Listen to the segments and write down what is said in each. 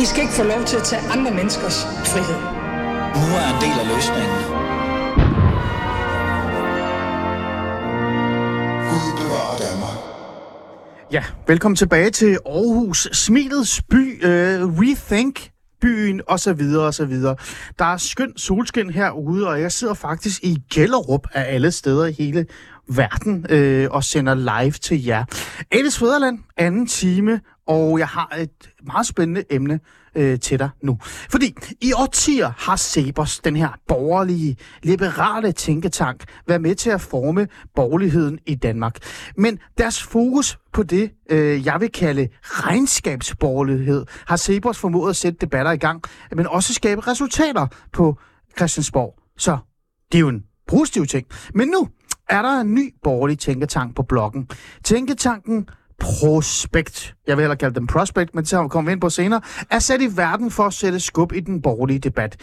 I skal ikke få lov til at tage andre menneskers frihed. Nu er en del af løsningen. Ja, velkommen tilbage til Aarhus, Smilets by, øh, Rethink byen og så videre og så videre. Der er skøn solskin herude, og jeg sidder faktisk i Gellerup af alle steder i hele verden øh, og sender live til jer. Alice Fæderland, anden time, og jeg har et meget spændende emne øh, til dig nu. Fordi i årtier har Sebers, den her borgerlige, liberale tænketank, været med til at forme borgerligheden i Danmark. Men deres fokus på det, øh, jeg vil kalde regnskabsborgerlighed, har Sebers formået at sætte debatter i gang, men også skabe resultater på Christiansborg. Så det er jo en positiv ting. Men nu er der en ny borgerlig tænketank på bloggen. Tænketanken Prospekt, jeg vil hellere kalde dem Prospect, men det kommer vi ind på senere, er sat i verden for at sætte skub i den borgerlige debat.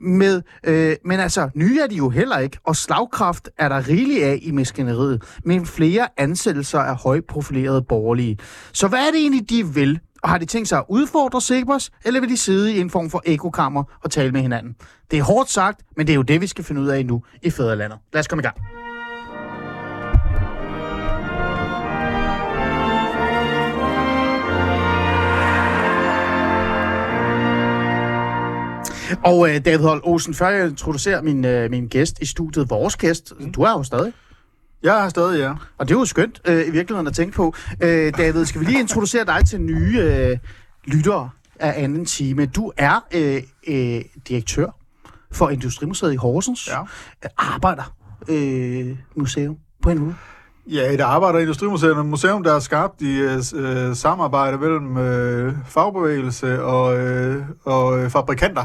Med, øh, men altså, nye er de jo heller ikke, og slagkraft er der rigeligt af i maskineriet, men flere ansættelser af højprofilerede borgerlige. Så hvad er det egentlig, de vil? Og har de tænkt sig at udfordre Cepos, eller vil de sidde i en form for ekokammer og tale med hinanden? Det er hårdt sagt, men det er jo det, vi skal finde ud af nu i Fæderlandet. Lad os komme i gang. Og øh, David Holt Olsen, før jeg introducerer min, øh, min gæst i studiet, vores gæst, mm. du er jo stadig. Jeg er stadig, ja. Og det er jo skønt øh, i virkeligheden at tænke på. Øh, David, skal vi lige introducere dig til nye øh, lyttere af anden time. Du er øh, øh, direktør for Industrimuseet i Horsens. Ja. Arbejder øh, museum på en måde. Ja, et arbejder i Industrimuseet, et museum, der er skabt i øh, samarbejde mellem øh, fagbevægelse og, øh, og øh, fabrikanter.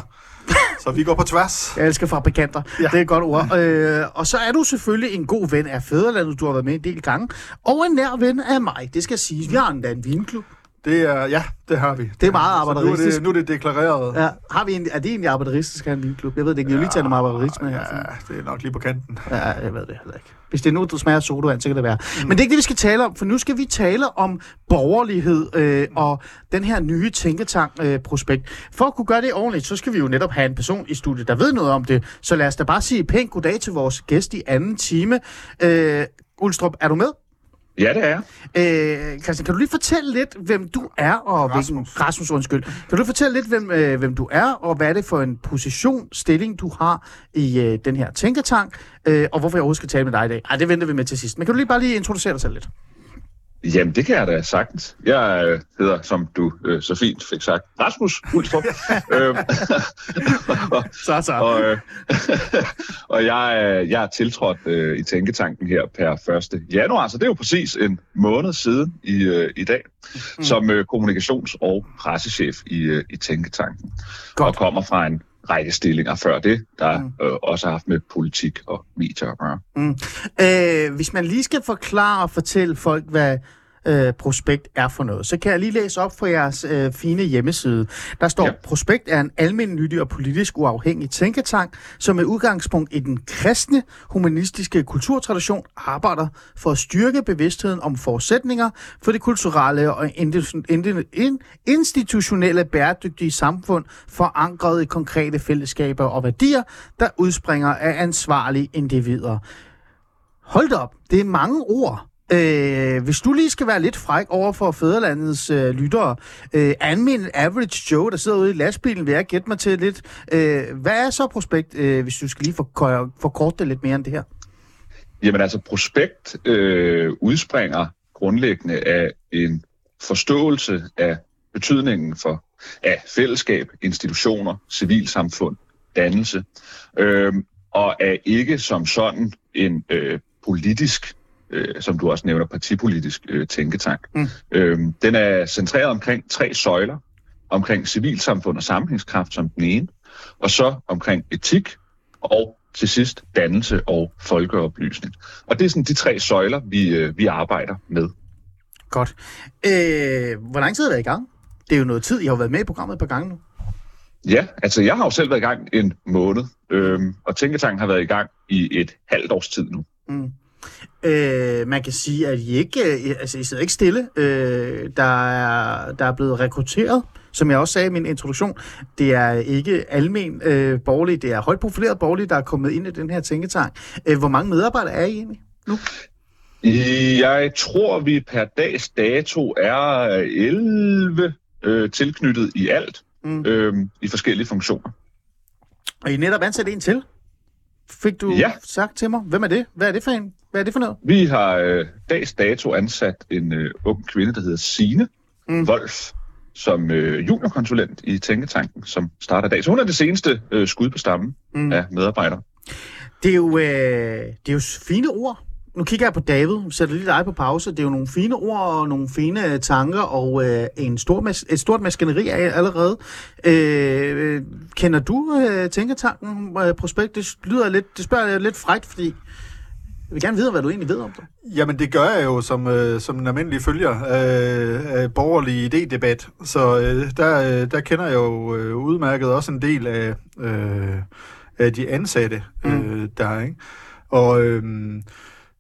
Så vi går på tværs. Jeg elsker fabrikanter. Ja. Det er et godt ord. Øh, og så er du selvfølgelig en god ven af Fæderlandet. Du har været med en del gange. Og en nær ven af mig. Det skal siges. Vi har endda en vinklub. Det er, ja, det har vi. Det er meget Så nu er arbejderistisk. det, nu er det deklareret. Ja. Har vi en, er det egentlig arbejderistisk at have en vinklub? Jeg ved det ikke. Vi har jo lige taget om arbejderisme her. Ja, det er nok lige på kanten. Ja, jeg ved det heller ikke. Hvis det er nu, der smager sodavand, så kan det være. Mm. Men det er ikke det, vi skal tale om, for nu skal vi tale om borgerlighed øh, og den her nye tænketank-prospekt. For at kunne gøre det ordentligt, så skal vi jo netop have en person i studiet, der ved noget om det. Så lad os da bare sige pænt goddag til vores gæst i anden time. Øh, Ulstrup, er du med? Ja, det er jeg. Øh, Christian, kan du lige fortælle lidt, hvem du er, og Rasmus. hvilken... Rasmus, undskyld. Kan du fortælle lidt, hvem, øh, hvem du er, og hvad er det for en position, stilling, du har i øh, den her tænketank, øh, og hvorfor jeg overhovedet skal tale med dig i dag? Ej, det venter vi med til sidst. Men kan du lige bare lige introducere dig selv lidt? Jamen, det kan jeg da sagtens. Jeg øh, hedder, som du øh, så fint fik sagt, Rasmus Ulstrup. øhm, og, Så, så. og, øh, og jeg, er- jeg er tiltrådt øh, i Tænketanken her per 1. januar, så det er jo præcis en måned siden i, øh, i dag, mm. som øh, kommunikations- og pressechef i, øh, i Tænketanken. Godt. Og kommer fra en række stillinger før det, der Mm. mm. øh, også har haft med politik og medier at gøre. Øh, hvis man lige skal forklare og fortælle folk, hvad øh, prospekt er for noget, så kan jeg lige læse op fra jeres øh, fine hjemmeside. Der står, ja. Prospekt er en almindelig og politisk uafhængig tænketank, som med udgangspunkt i den kristne humanistiske kulturtradition arbejder for at styrke bevidstheden om forudsætninger for det kulturelle og institutionelle bæredygtige samfund, forankret i konkrete fællesskaber og værdier, der udspringer af ansvarlige individer. Hold da op, det er mange ord. Øh, hvis du lige skal være lidt fræk over for Fæderlandets øh, lyttere, øh, anmind average Joe, der sidder ude i lastbilen, vil jeg gætte mig til lidt. Øh, hvad er så prospekt, øh, hvis du skal lige forkorte det lidt mere end det her? Jamen altså, prospekt øh, udspringer grundlæggende af en forståelse af betydningen for af fællesskab, institutioner, civilsamfund, dannelse, øh, og er ikke som sådan en øh, politisk, øh, som du også nævner, partipolitisk øh, tænketank. Mm. Øh, den er centreret omkring tre søjler, omkring civilsamfund og sammenhængskraft som den ene, og så omkring etik og til sidst dannelse og folkeoplysning. Og det er sådan de tre søjler, vi, øh, vi arbejder med. Godt. Øh, hvor lang tid har været i gang? Det er jo noget tid. I har været med i programmet et par gange nu. Ja, altså jeg har jo selv været i gang en måned, øhm, og Tænketanken har været i gang i et halvt års tid nu. Mm. Øh, man kan sige, at I ikke, øh, altså I sidder ikke stille. Øh, der, er, der er blevet rekrutteret som jeg også sagde i min introduktion, det er ikke almen øh, borgerlige, det er højt profileret borgerlige, der er kommet ind i den her tænketank. Øh, hvor mange medarbejdere er I egentlig nu? Jeg tror, vi per dags dato er 11 øh, tilknyttet i alt, Mm. øh, i forskellige funktioner. Og I netop ansat en til? Fik du Ja. sagt til mig? Hvem er det? Hvad er det for en? Hvad er det for noget? Vi har øh, dags dato ansat en øh, ung kvinde, der hedder Sine Mm. Wolf, som øh, juniorkonsulent i Tænketanken, som starter i dag. Så hun er det seneste øh, skud på stammen Mm. af medarbejdere. Det er jo, øh, det er jo fine ord. Nu kigger jeg på David, sætter lige dig på pause. Det er jo nogle fine ord og nogle fine øh, tanker og øh, en stor mas- et stort maskineri allerede. Øh, kender du øh, Tænketanken øh, prospekt? Det lyder lidt, det spørger jeg lidt frækt, fordi jeg vil gerne vide, hvad du egentlig ved om det. Jamen, det gør jeg jo som, øh, som en almindelig følger af, af borgerlig idédebat. Så øh, der, øh, der kender jeg jo øh, udmærket også en del af, øh, af de ansatte, øh, der er, ikke? Og, øh,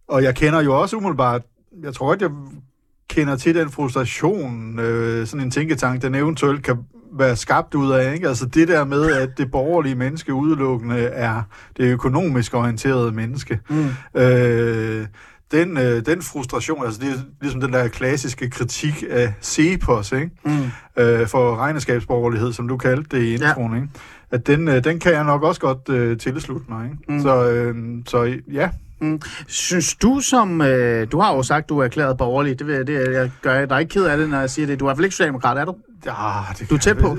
og jeg kender jo også umiddelbart, jeg tror godt, jeg kender til den frustration, øh, sådan en tænketank, den eventuelt kan være skabt ud af. Ikke? Altså det der med, at det borgerlige menneske udelukkende er det økonomisk orienterede menneske. Mm. Øh, den, øh, den frustration, altså det er ligesom den der klassiske kritik af CEPOS, ikke? Mm. Øh, for regnskabsborgerlighed, som du kaldte det i introen, ikke? at den, øh, den kan jeg nok også godt øh, tilslutte mig. Ikke? Mm. Mm. Så, øh, så ja, Synes du som... Øh, du har jo sagt, du er erklæret borgerlig. Det, vil, det jeg gør jeg dig ikke ked af det, når jeg siger det. Du er i hvert fald ikke socialdemokrat, er du? Ja, det Du er tæt på.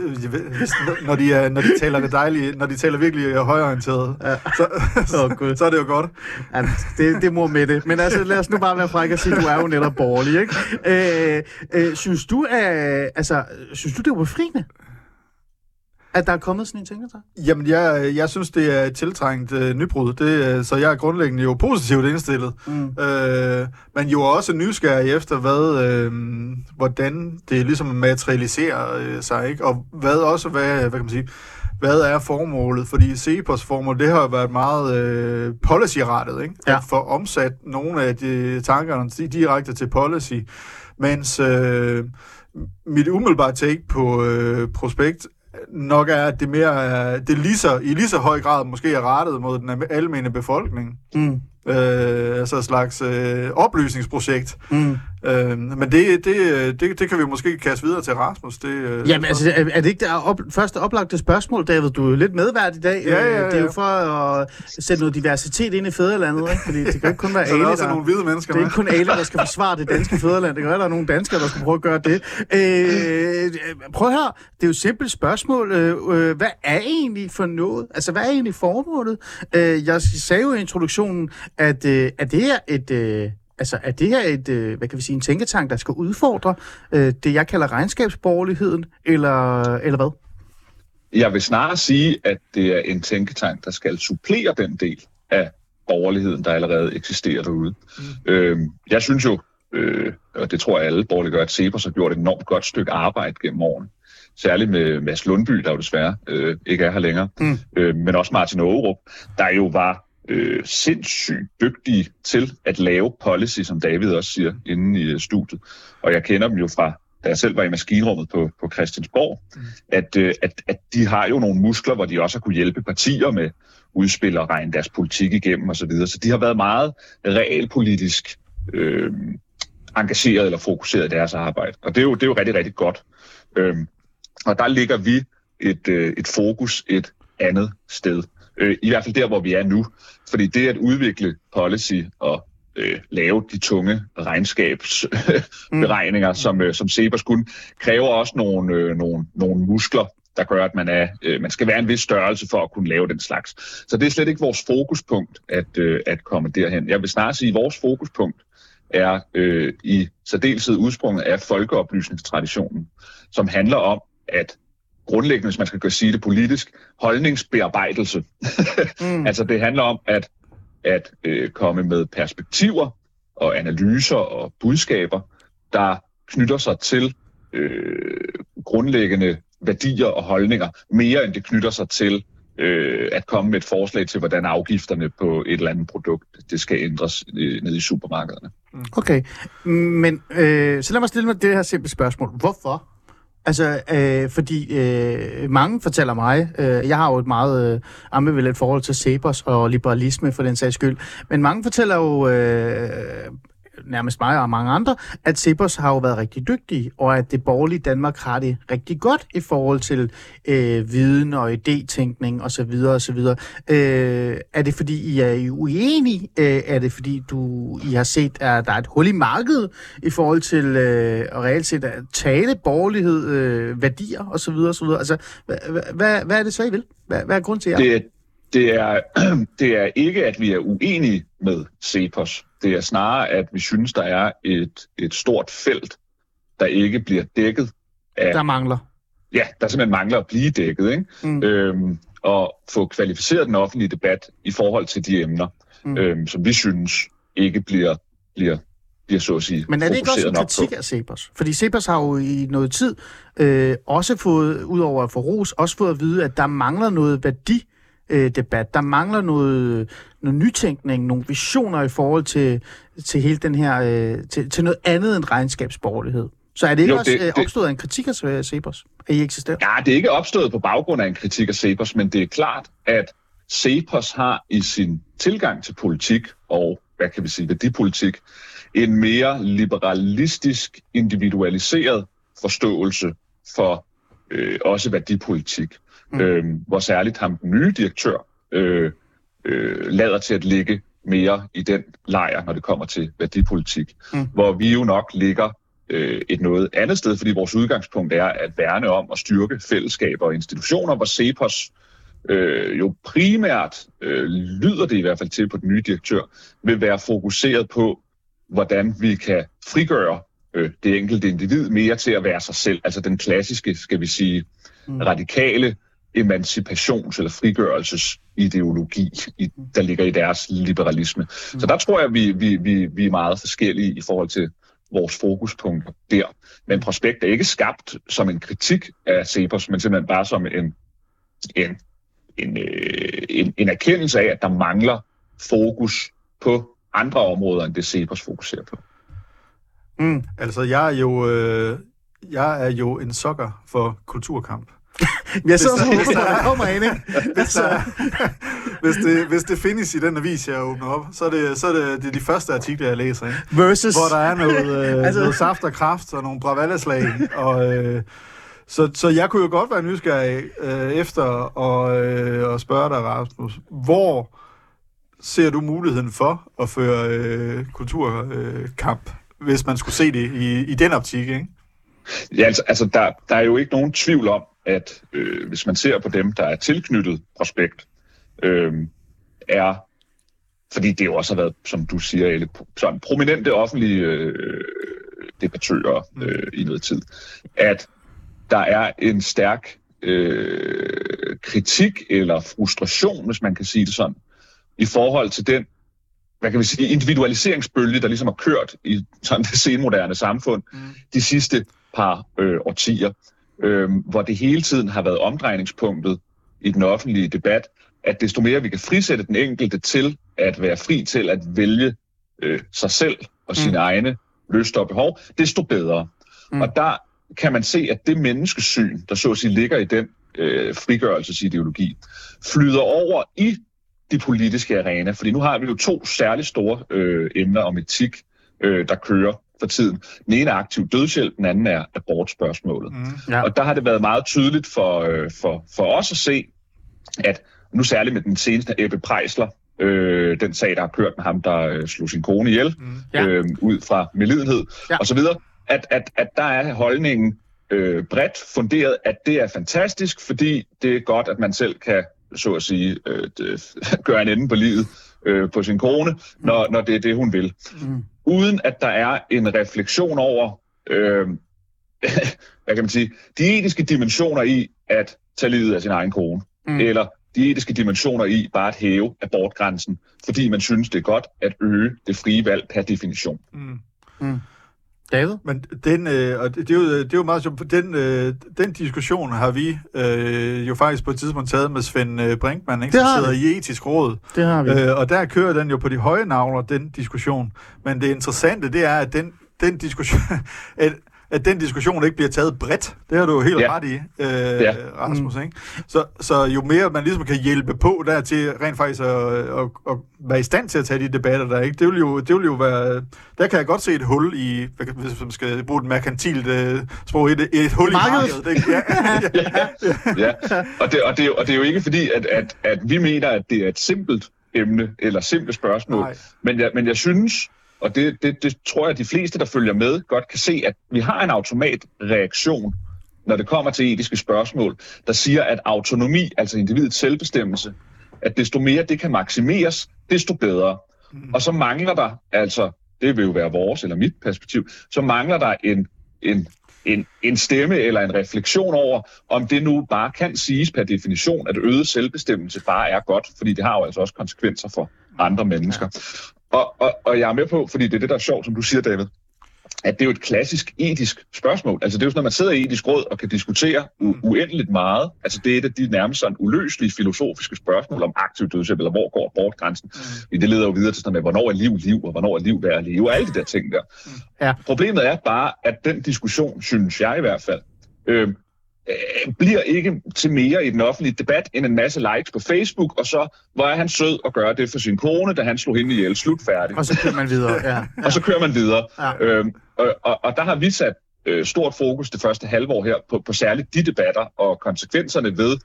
Hvis, når, de er, når de taler det dejlige, når de taler virkelig højorienteret, Ja. så, Åh, Gud. så er det jo godt. Ja, det, det må med det. Men altså, lad os nu bare være frække og sige, at du er jo netop borgerlig, ikke? Øh, øh, synes du, at, altså, synes du, det er befriende? At der er kommet sådan en tænketank? Jamen, jeg, jeg synes, det er et tiltrængt øh, nybrud, det, øh, så jeg er grundlæggende jo positivt indstillet. Mm. Øh, men jo også nysgerrig efter, hvad, øh, hvordan det ligesom materialiserer øh, sig, ikke? og hvad også, hvad, hvad kan man sige, hvad er formålet? Fordi CEPOS formål, det har været meget øh, policy-rettet, ikke? Ja. At få omsat nogle af de tankerne di- direkte til policy, mens øh, mit umiddelbare take på øh, prospekt nok er, at det mere er, det lige så, i lige så høj grad måske er rettet mod den almene befolkning. Mm. Øh, altså et slags øh, oplysningsprojekt. Mm. Øh, men det, det, det, det kan vi måske kaste videre til Rasmus. Det, øh, Jamen, altså, er, er det ikke det op, første oplagte spørgsmål, David? Du er lidt medvært i dag. Ja, ja, Øh, Det er jo ja. for at sætte noget diversitet ind i fædrelandet, ikke? Fordi det kan ikke kun være så der er Ale, der... nogle hvide mennesker Det er ikke kun Ale, der skal forsvare det danske fædreland. Det kan være, at der er nogle danskere, der skal prøve at gøre det. Øh, prøv her. Det er jo et simpelt spørgsmål. Øh, øh, hvad er egentlig for noget? Altså, hvad er egentlig formålet? Øh, jeg sagde jo i introduktionen, at øh, er det her et... Øh, Altså, er det her et, øh, hvad kan vi sige, en tænketank, der skal udfordre øh, det, jeg kalder regnskabsborgerligheden, eller, eller hvad? Jeg vil snarere sige, at det er en tænketank, der skal supplere den del af borgerligheden, der allerede eksisterer derude. Mm. Øhm, jeg synes jo, øh, og det tror jeg alle borgerlige gør, at Cepos har gjort et enormt godt stykke arbejde gennem årene. Særligt med Mads Lundby, der jo desværre øh, ikke er her længere, Mm. øh, men også Martin Aarup, der jo var øh, sindssygt dygtige til at lave policy, som David også siger, inde i øh, studiet. Og jeg kender dem jo fra, da jeg selv var i maskinrummet på, på Christiansborg, mm. at, øh, at, at de har jo nogle muskler, hvor de også har kunne hjælpe partier med udspil og regne deres politik igennem osv. Så, videre. så de har været meget realpolitisk øh, engageret eller fokuseret i deres arbejde. Og det er jo, det er jo rigtig, rigtig godt. Øhm, og der ligger vi et, øh, et fokus et andet sted. Øh, I hvert fald der, hvor vi er nu. Fordi det at udvikle policy og øh, lave de tunge regnskabsberegninger, mm. som, øh, som Sebers kunne, kræver også nogle, øh, nogle, nogle muskler, der gør, at man, er, øh, man skal være en vis størrelse for at kunne lave den slags. Så det er slet ikke vores fokuspunkt at, øh, at komme derhen. Jeg vil snart sige, at vores fokuspunkt er øh, i særdeleshed udsprunget af folkeoplysningstraditionen, som handler om, at grundlæggende, hvis man skal gøre sige det politisk, holdningsbearbejdelse. Mm. altså det handler om at, at øh, komme med perspektiver og analyser og budskaber, der knytter sig til øh, grundlæggende værdier og holdninger, mere end det knytter sig til øh, at komme med et forslag til, hvordan afgifterne på et eller andet produkt det skal ændres øh, nede i supermarkederne. Okay, men øh, så lad mig stille mig det her simple spørgsmål. Hvorfor? Altså, øh, fordi øh, mange fortæller mig, øh, jeg har jo et meget øh, ambivalent forhold til Cepos og liberalisme for den sags skyld, men mange fortæller jo, øh, nærmest mig og mange andre, at Cepos har jo været rigtig dygtige, og at det borgerlige Danmark har det rigtig godt i forhold til øh, viden og idétænkning osv. osv. Øh, er det fordi, I er uenige? Øh, er det fordi, du I har set, at der er et hul i markedet i forhold til øh, at reelt set at tale borgerlighed, øh, værdier osv. osv.? Altså, hvad, hvad, hvad er det så, I vil? Hvad, hvad er grunden til jer? Det, det, er, det er ikke, at vi er uenige med Cepos. Det er snarere, at vi synes, der er et, et stort felt, der ikke bliver dækket af... Der mangler. Ja, der simpelthen mangler at blive dækket, ikke? Mm. Øhm, og få kvalificeret den offentlige debat i forhold til de emner, mm. øhm, som vi synes ikke bliver, bliver bliver så at sige Men er det ikke også en kritik af Cepos? Fordi Cepos har jo i noget tid øh, også fået, udover at få ros, også fået at vide, at der mangler noget værdi øh, debat. Der mangler noget, noget nytænkning, nogle visioner i forhold til, til hele den her, øh, til, til noget andet end regnskabsborgerlighed. Så er det ikke jo, også det, øh, opstået af en kritik af Cepos, at I eksisterer? Ja, det er ikke opstået på baggrund af en kritik af Cepos, men det er klart, at Cepos har i sin tilgang til politik og, hvad kan vi sige, værdipolitik, en mere liberalistisk, individualiseret forståelse for øh, også værdipolitik mm. øh, hvor særligt ham den nye direktør øh, øh, lader til at ligge mere i den lejr, når det kommer til værdipolitik. Mm. Hvor vi jo nok ligger øh, et noget andet sted, fordi vores udgangspunkt er at værne om at styrke fællesskaber og institutioner, hvor CEPOS øh, jo primært, øh, lyder det i hvert fald til på den nye direktør, vil være fokuseret på, hvordan vi kan frigøre øh, det enkelte individ mere til at være sig selv. Altså den klassiske, skal vi sige, mm. radikale emancipations- eller frigørelsesideologi, i, der ligger i deres liberalisme. Mm. Så der tror jeg, vi, vi, vi, vi er meget forskellige i forhold til vores fokuspunkter der. Men prospekt er ikke skabt som en kritik af Cepos, men simpelthen bare som en, en, en, øh, en, en erkendelse af, at der mangler fokus på andre områder, end det Cepos fokuserer på. Mm. Altså, jeg er jo, øh, jeg er jo en sokker for kulturkamp. Jeg så også der, der kommer ind, ikke? Hvis, der, hvis, det, hvis det findes i den avis, jeg åbner op, så er det, så er det, det er de første artikler, jeg læser. Ikke? Versus... Hvor der er noget, øh, altså... noget saft og kraft og nogle bravalleslag. og, øh, så, så jeg kunne jo godt være nysgerrig øh, efter og, øh, og spørge dig, Rasmus, hvor ser du muligheden for at føre øh, kulturkamp, øh, hvis man skulle se det i, i den optik, ikke? Ja, altså, altså der, der er jo ikke nogen tvivl om, at øh, hvis man ser på dem, der er tilknyttet prospekt, øh, er, fordi det jo også har været, som du siger, Elle, sådan prominente offentlige øh, debattører øh, i noget tid, at der er en stærk øh, kritik eller frustration, hvis man kan sige det sådan, i forhold til den hvad kan vi sige, individualiseringsbølge, der ligesom har kørt i sådan det senmoderne samfund mm. de sidste par øh, årtier øh, hvor det hele tiden har været omdrejningspunktet i den offentlige debat, at desto mere vi kan frisætte den enkelte til at være fri til at vælge øh, sig selv og sine mm. egne lyster og behov, desto bedre. Mm. Og der kan man se, at det menneskesyn, der så at sige ligger i den øh, frigørelsesideologi, flyder over i de politiske arena. Fordi nu har vi jo to særligt store øh, emner om etik, øh, der kører for tiden. Den ene er aktiv dødshjælp, den anden er abortspørgsmålet. Mm, ja. Og der har det været meget tydeligt for, øh, for, for os at se, at nu særligt med den seneste Ebbe Prejsler, øh, den sag, der har kørt med ham, der øh, slog sin kone ihjel, mm, ja. øh, ud fra medlidenhed ja. osv., at, at, at der er holdningen øh, bredt funderet, at det er fantastisk, fordi det er godt, at man selv kan, så at sige, øh, gøre en ende på livet øh, på sin kone, når, når det er det, hun vil. Mm uden at der er en refleksion over, øh, hvad kan man sige, de etiske dimensioner i at tage livet af sin egen kone, mm. eller de etiske dimensioner i bare at hæve abortgrænsen, fordi man synes, det er godt at øge det frie valg per definition. Mm. Mm. David? Men den, øh, og det, det, er jo, det er jo meget sjovt, den, øh, den diskussion har vi øh, jo faktisk på et tidspunkt taget med Svend øh, Brinkmann, ikke, som sidder vi. i etisk råd. Det har vi. Øh, og der kører den jo på de høje navler, den diskussion. Men det interessante, det er, at den, den diskussion, at at den diskussion ikke bliver taget bredt. Det har du jo helt Ja. ret i, øh, Ja. Rasmus. Ikke? Så, så jo mere man ligesom kan hjælpe på der til rent faktisk at, at, at være i stand til at tage de debatter der, ikke? Det, vil jo, det vil jo være... Der kan jeg godt se et hul i, hvis man skal bruge et merkantilt øh, sprog, et, et hul i Markedet. markedet. Ikke? Ja, Ja, og det, og, det, er jo- og det er jo ikke fordi, at, at, at vi mener, at det er et simpelt emne eller simple spørgsmål. Nej. Men jeg, men jeg synes, og det, det, det tror jeg, at de fleste, der følger med, godt kan se, at vi har en automatreaktion, når det kommer til etiske spørgsmål, der siger, at autonomi, altså individets selvbestemmelse, at desto mere det kan maksimeres, desto bedre. Og så mangler der, altså, det vil jo være vores eller mit perspektiv, så mangler der en, en, en, en stemme eller en refleksion over, om det nu bare kan siges per definition, at øget selvbestemmelse bare er godt, fordi det har jo altså også konsekvenser for andre mennesker. Og, og, og jeg er med på, fordi det er det, der er sjovt, som du siger, David, at det er jo et klassisk etisk spørgsmål. Altså det er jo sådan, når man sidder i etisk råd og kan diskutere u- uendeligt meget. Altså det er et af de nærmest sådan uløselige filosofiske spørgsmål om aktiv dødshjælp, eller hvor går abortgrænsen. Mm. Det leder jo videre til sådan med, hvornår er liv liv, og hvornår er liv værd at leve, og alle de der ting der. Ja. Problemet er bare, at den diskussion, synes jeg i hvert fald, øh, øh, bliver ikke til mere i den offentlige debat end en masse likes på Facebook, og så, hvor er han sød at gøre det for sin kone, da han slog hende ihjel. Slut færdig Og så kører man videre. Ja. og så kører man videre. Ja. Øhm, og, og, og der har vi sat øh, stort fokus det første halvår her på, på særligt de debatter og konsekvenserne ved,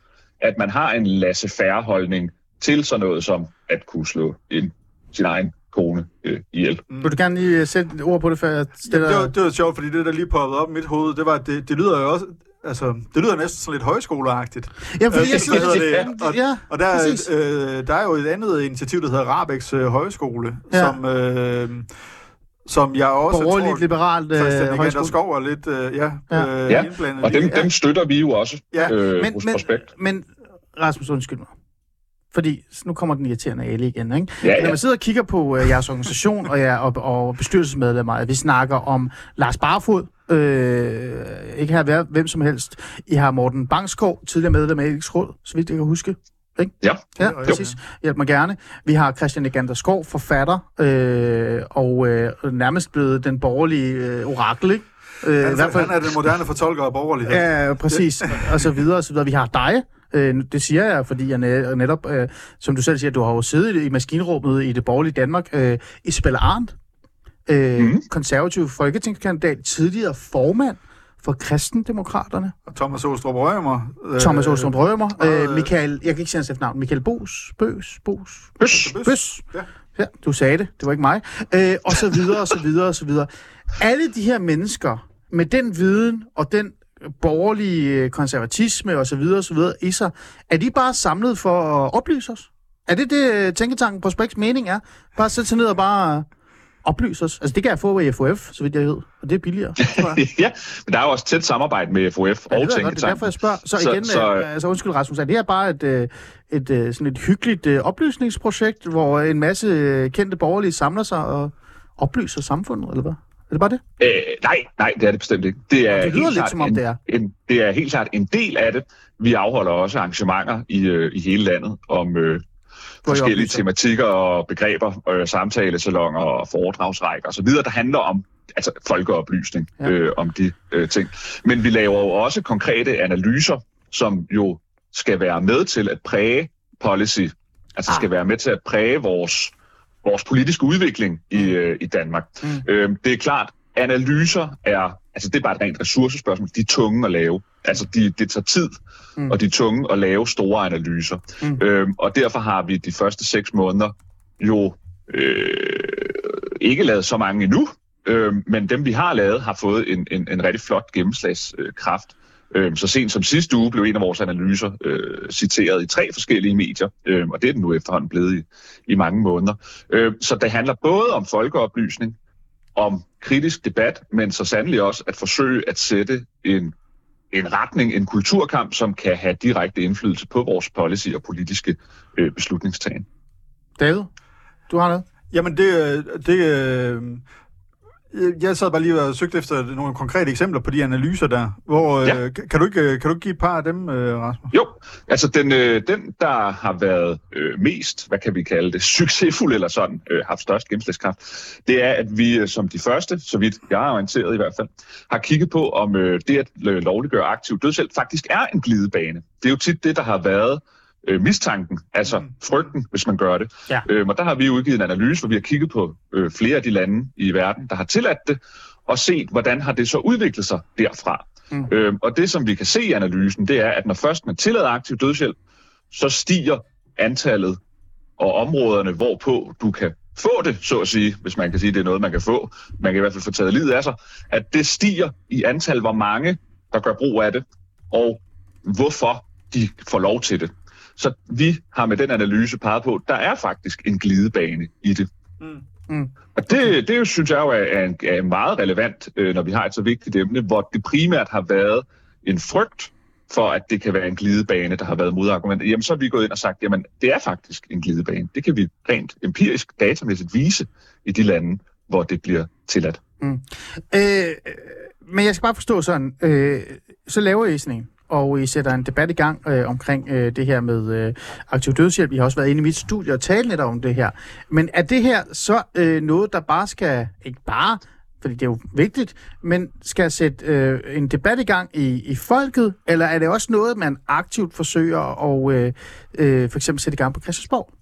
at man har en laissez-faire holdning til sådan noget som at kunne slå en, sin egen kone øh, ihjel. Vil du gerne lige sætte et ord på det, før jeg stiller... det, var, det var sjovt, fordi det, der lige poppede op i mit hoved, det var, at det, det lyder jo også... Altså, det lyder næsten sådan lidt højskoleagtigt. Ja, fordi Øh, jeg hvad hedder sidder... det? Og, Ja, og der, præcis. øh, der er jo et andet initiativ, der hedder Rabex øh, Højskole, Ja. som, øh, som jeg også Borgerligt, tror, liberalt øh, højskole. Skov er lidt øh, ja, Ja. øh, Ja, Og dem, dem støtter vi jo også Ja, øh, Men, hos men, Prospekt. men Rasmus, undskyld mig. Fordi nu kommer den irriterende Ali igen, ikke? Ja, Når ja. man sidder og kigger på øh, jeres organisation og, jer, og, og bestyrelsesmedlemmer, at vi snakker om Lars Barfod, øh, ikke her hver- hvem som helst. I har Morten Bangskov, tidligere medlem af Etisk Råd, så vidt jeg kan huske. Ikke? Ja. Ja, Jo. præcis. Hjælp mig gerne. Vi har Christian Egander Skov, forfatter, øh, og øh, nærmest blevet den borgerlige øh, orakel, ikke? Øh, Han, han er den moderne fortolker af borgerlighed. Ja, præcis. og så videre, og så videre. Vi har dig. Øh, det siger jeg, fordi jeg net- netop, øh, som du selv siger, du har jo siddet i maskinrummet i det borgerlige Danmark. Øh, Isabella Arndt, øh, mm. konservativ folketingskandidat, tidligere formand for kristendemokraterne. Og Thomas Åstrup Rømer. Øh, Thomas Åstrup Rømer. Øh, øh, Michael, jeg kan ikke sige hans efternavn. Michael Bos. Bøs. Bos. Bøs. Bøs. Bøs. Ja. Ja, du sagde det. Det var ikke mig. Øh, og så videre, og så videre, og så videre. Alle de her mennesker, med den viden og den borgerlige øh, konservatisme og så videre, og så videre i sig, er de bare samlet for at oplyse os? Er det det, øh, Tænketanken Prospekts mening er? Bare sætte sig ned og bare oplyse os? Altså, det kan jeg få ved FOF, så vidt jeg ved. Og det er billigere. ja, men der er jo også tæt samarbejde med FOF Ja, og godt, det er Tænketanken. derfor, jeg spørger. Så Så- igen, så, så- øh, altså undskyld Rasmus, er det her bare et, øh, et, øh, sådan et hyggeligt øh, oplysningsprojekt, hvor en masse øh, kendte borgerlige samler sig og oplyser samfundet, eller hvad? Er det bare det? Øh, nej, nej, det er det bestemt ikke. Det, er det lyder helt lidt, som om en, det er. En, det er helt klart en del af det. Vi afholder også arrangementer i, øh, i hele landet om øh, forskellige tematikker og begreber, øh, samtalesalonger og foredragsrækker osv., der handler om altså folkeoplysning Ja. øh, om de øh, ting. Men vi laver jo også konkrete analyser, som jo skal være med til at præge policy, altså Ah. skal være med til at præge vores, vores politiske udvikling i, øh, i Danmark. Mm. Øh, det er klart, analyser er, altså det er bare et rent ressourcespørgsmål, de er tunge at lave. Altså de, det tager tid, Mm. og de er tunge at lave store analyser. Mm. Øhm, og derfor har vi de første seks måneder jo øh, ikke lavet så mange endnu, øh, men dem vi har lavet har fået en, en, en rigtig flot gennemslagskraft. Øh, så sent som sidste uge blev en af vores analyser øh, citeret i tre forskellige medier, øh, og det er den nu efterhånden blevet i, i mange måneder. Øh, så det handler både om folkeoplysning, om kritisk debat, men så sandelig også at forsøge at sætte en, en retning, en kulturkamp, som kan have direkte indflydelse på vores policy og politiske øh, beslutningstagen. David, du har noget? Jamen, det, øh, det, øh, jeg sad bare lige og søgte efter nogle konkrete eksempler på de analyser der. Hvor, ja. Ja. øh, kan, du ikke, øh, kan du ikke give et par af dem, øh, Rasmus? Jo, altså den, øh, den der har været øh, mest, hvad kan vi kalde det, succesfuld eller sådan, øh, haft størst gennemslagskraft, det er, at vi øh, som de første, så vidt jeg er orienteret i hvert fald, har kigget på, om øh, det at øh, lovliggøre aktiv dødshjælp faktisk er en glidebane. Det er jo tit det, der har været øh, mistanken, altså Mm. frygten, hvis man gør det. Ja. Øhm, og der har vi udgivet en analyse, hvor vi har kigget på øh, flere af de lande i verden, der har tilladt det, og set, hvordan har det så udviklet sig derfra. Mm. Øhm, og det, som vi kan se i analysen, det er, at når først man tillader aktiv dødshjælp, så stiger antallet og områderne, hvorpå du kan få det, så at sige, hvis man kan sige, det er noget, man kan få. Man kan i hvert fald få taget livet af sig. At det stiger i antal, hvor mange, der gør brug af det, og hvorfor de får lov til det. Så vi har med den analyse peget på, at der er faktisk en glidebane i det. Mm. Mm. Og det, det synes jeg jo er, er, er meget relevant, øh, når vi har et så vigtigt emne, hvor det primært har været en frygt for, at det kan være en glidebane, der har været modargumentet. Jamen, så har vi gået ind og sagt, jamen, det er faktisk en glidebane. Det kan vi rent empirisk, datamæssigt vise i de lande, hvor det bliver tilladt. Øh, men jeg skal bare forstå sådan, øh, så laver I sådan en, og I sætter en debat i gang øh, omkring øh, det her med øh, aktiv dødshjælp. I har også været inde i mit studie og talt lidt om det her. Men er det her så øh, noget, der bare skal, ikke bare, fordi det er jo vigtigt, men skal sætte øh, en debat i gang i, i folket, eller er det også noget, man aktivt forsøger at øh, øh, for eksempel sætte i gang på Christiansborg?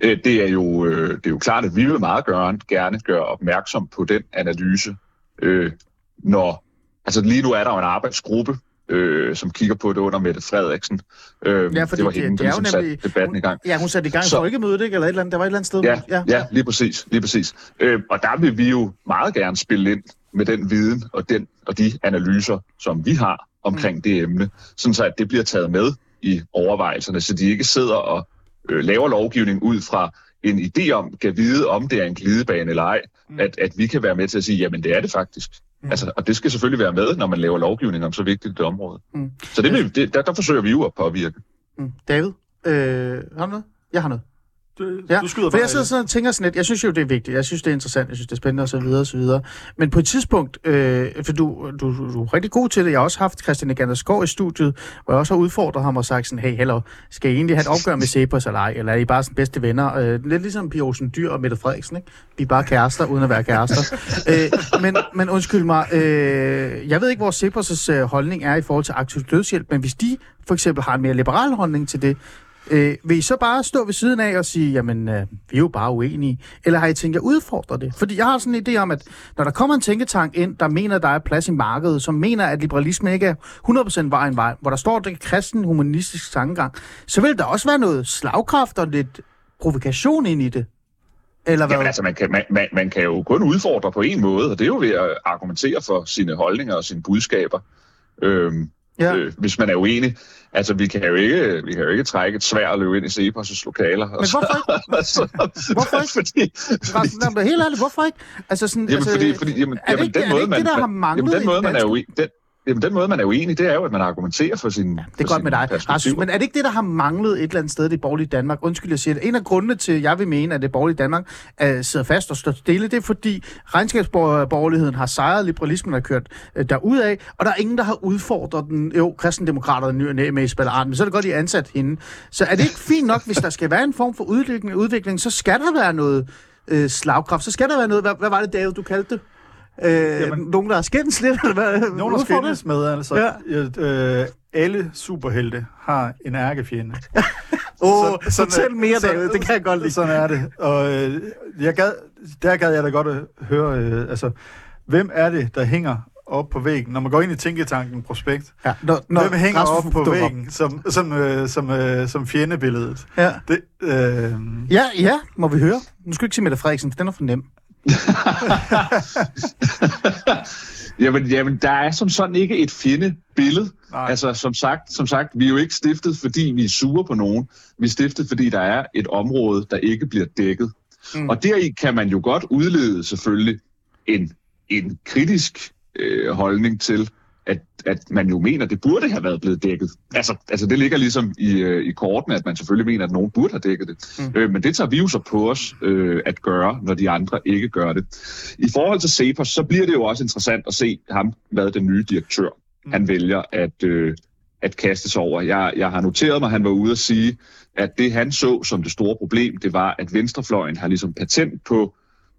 Øh, det, er jo, øh, det er jo klart, at vi vil meget gøre, gerne gøre opmærksom på den analyse, øh, når... Altså lige nu er der jo en arbejdsgruppe, øh, som kigger på det under Mette Frederiksen. Øh, Ja, fordi det var det- hende, det der er jo ligesom nemlig- satte debatten i gang. Ja, hun satte i gang i Så- folkemødet, ikke? Eller et eller andet, der var et eller andet sted. Ja, ja, ja, lige præcis. Lige præcis. Øh, og der vil vi jo meget gerne spille ind med den viden og, den, og de analyser, som vi har omkring mm. det emne, sådan så at det bliver taget med i overvejelserne, så de ikke sidder og øh, laver lovgivning ud fra en idé om, kan vide, om det er en glidebane eller ej, mm. at, at vi kan være med til at sige, jamen det er det faktisk. Mm. Altså, og det skal selvfølgelig være med, når man laver lovgivning om så vigtigt et område. Mm. Så det, det, der, der forsøger vi jo at påvirke. Mm. David, øh, har du noget? Jeg har noget. Du, Ja, du skyder for jeg sidder sådan og tænker sådan lidt, jeg synes jo, det er vigtigt, jeg synes, det er interessant, jeg synes, det er spændende osv. videre. Men på et tidspunkt, øh, for du, du, du er rigtig god til det, jeg har også haft Christian Egander Skov i studiet, hvor jeg også har udfordret ham og sagt sådan, hey, hello, skal I egentlig have et opgør med Cepos eller ej, eller er I bare sådan bedste venner? Øh, lidt ligesom Pia Olsen Dyr og Mette Frederiksen, ikke? Vi er bare kærester, uden at være kærester. øh, men, men undskyld mig, øh, jeg ved ikke, hvor Cepos' øh, holdning er i forhold til aktiv dødshjælp, men hvis de for eksempel har en mere liberal holdning til det, Øh, vil I så bare stå ved siden af og sige, jamen, øh, vi er jo bare uenige? Eller har I tænkt jer at udfordre det? Fordi jeg har sådan en idé om, at når der kommer en tænketank ind, der mener, at der er plads i markedet, som mener, at liberalisme ikke er 100% vejen vej, hvor der står det kristen humanistisk tankegang, så vil der også være noget slagkraft og lidt provokation ind i det. Eller hvad? Jamen altså, man kan, man, man, man kan jo kun udfordre på en måde, og det er jo ved at argumentere for sine holdninger og sine budskaber. Øhm, ja. øh, hvis man er uenig. Altså, vi kan jo ikke, vi kan jo ikke trække et svær og løbe ind i Cepos' lokaler. Men hvorfor ikke? så, Hvorfor ikke? fordi, Rasmus, jamen, helt ærligt, hvorfor ikke? Altså sådan, jamen, altså, fordi, fordi jamen, er det jamen, ikke- den er det måde, ikke man, det, der har man- manglet jamen, den måde, man er uenig, den, jamen, den måde, man er uenig, det er jo, at man argumenterer for sin Det er godt med dig, Rasmus, men er det ikke det, der har manglet et eller andet sted i det borgerlige Danmark? Undskyld, jeg siger det. En af grundene til, at jeg vil mene, at det borgerlige Danmark uh, sidder fast og står stille, det er fordi regnskabsborgerligheden har sejret, liberalismen har kørt uh, derudad, og der er ingen, der har udfordret den. Jo, kristendemokraterne med Isabel Arden, men så er det godt, de ansat hende. Så er det ikke fint nok, hvis der skal være en form for udvikling, udvikling så skal der være noget uh, slagkraft, så skal der være noget, hvad, hvad var det, David, du kaldte det? Øh, Jamen- nogen, der har skændes lidt, eller hvad? Nogen, der skændes med, altså. Ja. Øh, alle superhelte har en ærkefjende. Åh, Så- sådan fortæl er- mere, så- David, det kan jeg godt lide. Sådan er det. Og øh, jeg gad, der gad jeg da godt at høre, øh, altså, hvem er det, der hænger op på væggen, når man går ind i Tænketanken Prospekt? Ja, når, Når hvem hænger Rasmus op på væggen som, som, øh, som, øh, som fjendebilledet? Ja. Det, øh, Ja, ja, må vi høre. Nu skal du ikke sige Mette Frederiksen, for den er for nem. Jamen, jamen, der er som sådan ikke et fjendebillede. Nej. Altså, som sagt, som sagt, vi er jo ikke stiftet, fordi vi er sure på nogen. Vi er stiftet, fordi der er et område, der ikke bliver dækket. Mm. Og deri kan man jo godt udlede selvfølgelig en, en kritisk øh, holdning til, at, at man jo mener, at det burde have været blevet dækket. Altså, altså det ligger ligesom i, øh, i kortene, at man selvfølgelig mener, at nogen burde have dækket det. Mm. Øh, men det tager vi jo så på os øh, at gøre, når de andre ikke gør det. I forhold til Cepos, så bliver det jo også interessant at se ham, hvad den nye direktør, mm. han vælger at, øh, at kaste sig over. Jeg, jeg har noteret mig, at han var ude at sige, at det han så som det store problem, det var, at venstrefløjen har ligesom patent på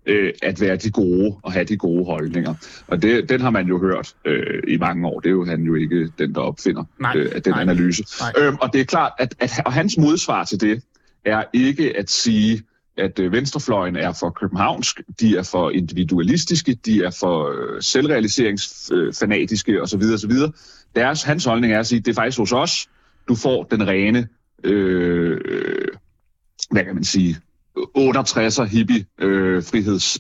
øh, at være de gode og have de gode holdninger. Og det, den har man jo hørt øh, i mange år. Det er jo han jo ikke den, der opfinder nej, øh, den nej, analyse. Nej. Øhm, og det er klart, at, at og hans modsvar til det er ikke at sige, at øh, venstrefløjen er for københavnsk, de er for individualistiske, de er for øh, selvrealiseringsfanatiske osv. osv. Deres, hans holdning er at sige, at det er faktisk hos os, du får den rene, øh, hvad kan man sige, 68'er hippie øh, friheds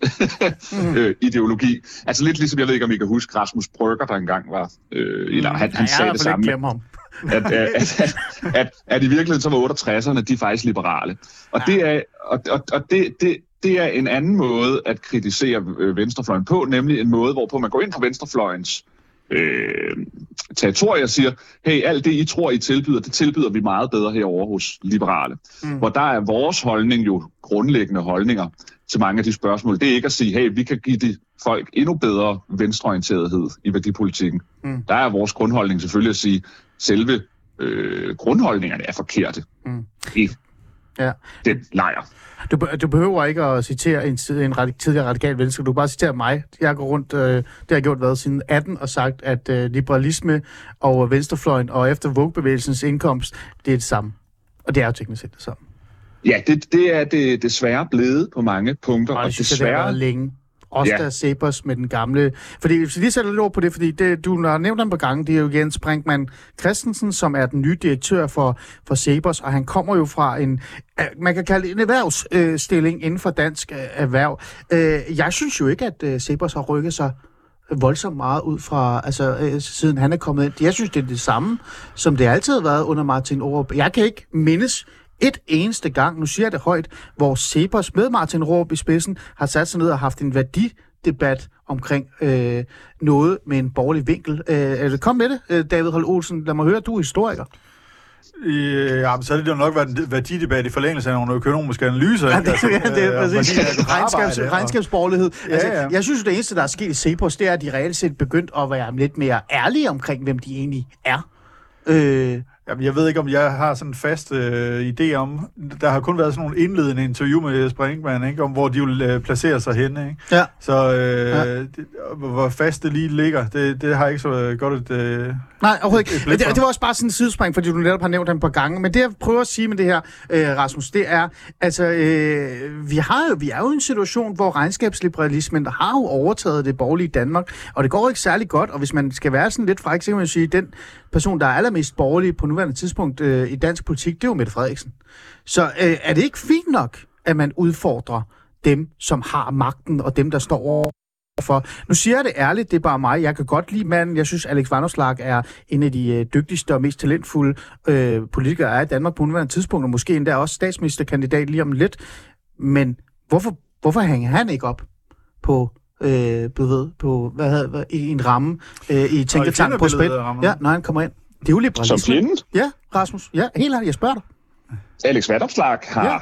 mm. øh, ideologi. Altså lidt ligesom, jeg ved ikke, om I kan huske Rasmus Brygger, der engang var, øh, eller han, han sagde det samme. Ham. at, at, at, at, at i virkeligheden så var 68'erne, de er faktisk liberale. Og ja. det er, og, og, og det, det, det er en anden måde at kritisere øh, venstrefløjen på, nemlig en måde, hvorpå man går ind på venstrefløjens øh, territorier siger, hey, alt det, I tror, I tilbyder, det tilbyder vi meget bedre herovre hos liberale. Mm. Hvor der er vores holdning jo grundlæggende holdninger til mange af de spørgsmål. Det er ikke at sige, hey, vi kan give de folk endnu bedre venstreorienterethed i værdipolitikken. Mm. Der er vores grundholdning selvfølgelig at sige, selve øh, grundholdningerne er forkerte mm. Ja. den lejr. Du, du behøver ikke at citere en, en radik, tidligere radikal venstre, du kan bare citere mig. Jeg går rundt, øh, det har jeg gjort været siden 18, og sagt, at øh, liberalisme og venstrefløjen og efter Vogue-bevægelsens indkomst, det er det samme. Og det er jo teknisk set det samme. Ja, det, det er det desværre blevet på mange punkter. Og, og desværre... det har længe. Også ja. der Sebers med den gamle... Fordi hvis vi lige sætter lidt ord på det, fordi det, du har nævnt ham på gangen, det er jo Jens Brinkmann Christensen, som er den nye direktør for, for Sebers, og han kommer jo fra en, man kan kalde en erhvervsstilling inden for dansk øh, erhverv. Øh, jeg synes jo ikke, at øh, Sebers har rykket sig voldsomt meget ud fra, altså siden han er kommet ind. Jeg synes, det er det samme, som det altid har været under Martin Aarup. Jeg kan ikke mindes et eneste gang, nu siger jeg det højt, hvor Cepos med Martin Råb i spidsen har sat sig ned og haft en værdidebat omkring øh, noget med en borgerlig vinkel. Øh, kom med det, øh, David Holm Olsen. Lad mig høre, du er historiker. Ja, så er det jo nok været en værdidebat i forlængelse af nogle økonomiske analyser. Ja, det, altså, ja, det er øh, præcis. Regnskabs, regnskabsborgerlighed. Ja, altså, ja. Jeg synes, det eneste, der er sket i Cepos, det er, at de reelt set begyndt at være lidt mere ærlige omkring, hvem de egentlig er. Øh, Jamen, jeg ved ikke, om jeg har sådan en fast øh, idé om... Der har kun været sådan nogle indledende interview med Jesper Ingemann, ikke? Om hvor de vil øh, placere sig henne. Ikke? Ja. Så øh, ja. det, hvor fast det lige ligger, det, det har jeg ikke så godt et... Øh, Nej, overhovedet ikke. Det, det var også bare sådan en sidespring, fordi du netop har nævnt dem på gange. Men det, jeg prøver at sige med det her, øh, Rasmus, det er, altså, øh, vi, har jo, vi er jo i en situation, hvor regnskabsliberalismen har jo overtaget det borgerlige Danmark, og det går ikke særlig godt, og hvis man skal være sådan lidt fræk, så kan man sige, den person, der er allermest borgerlig på nuværende tidspunkt øh, i dansk politik, det er jo Mette Frederiksen. Så øh, er det ikke fint nok, at man udfordrer dem, som har magten, og dem, der står over for. Nu siger jeg det ærligt, det er bare mig. Jeg kan godt lide manden. Jeg synes, Alex Vanderslag er en af de øh, dygtigste og mest talentfulde øh, politikere er i Danmark på nuværende tidspunkt, og måske endda også statsministerkandidat lige om lidt. Men hvorfor, hvorfor hænger han ikke op på øh, du ved, på, hvad hedder, hvad, i en ramme øh, i tænketank på spil. Ja, når han kommer ind. Det er jo liberalisme. Som fjenden? Ja, Rasmus. Ja, helt ærligt, jeg spørger dig. Alex Vanderslag har... Ja.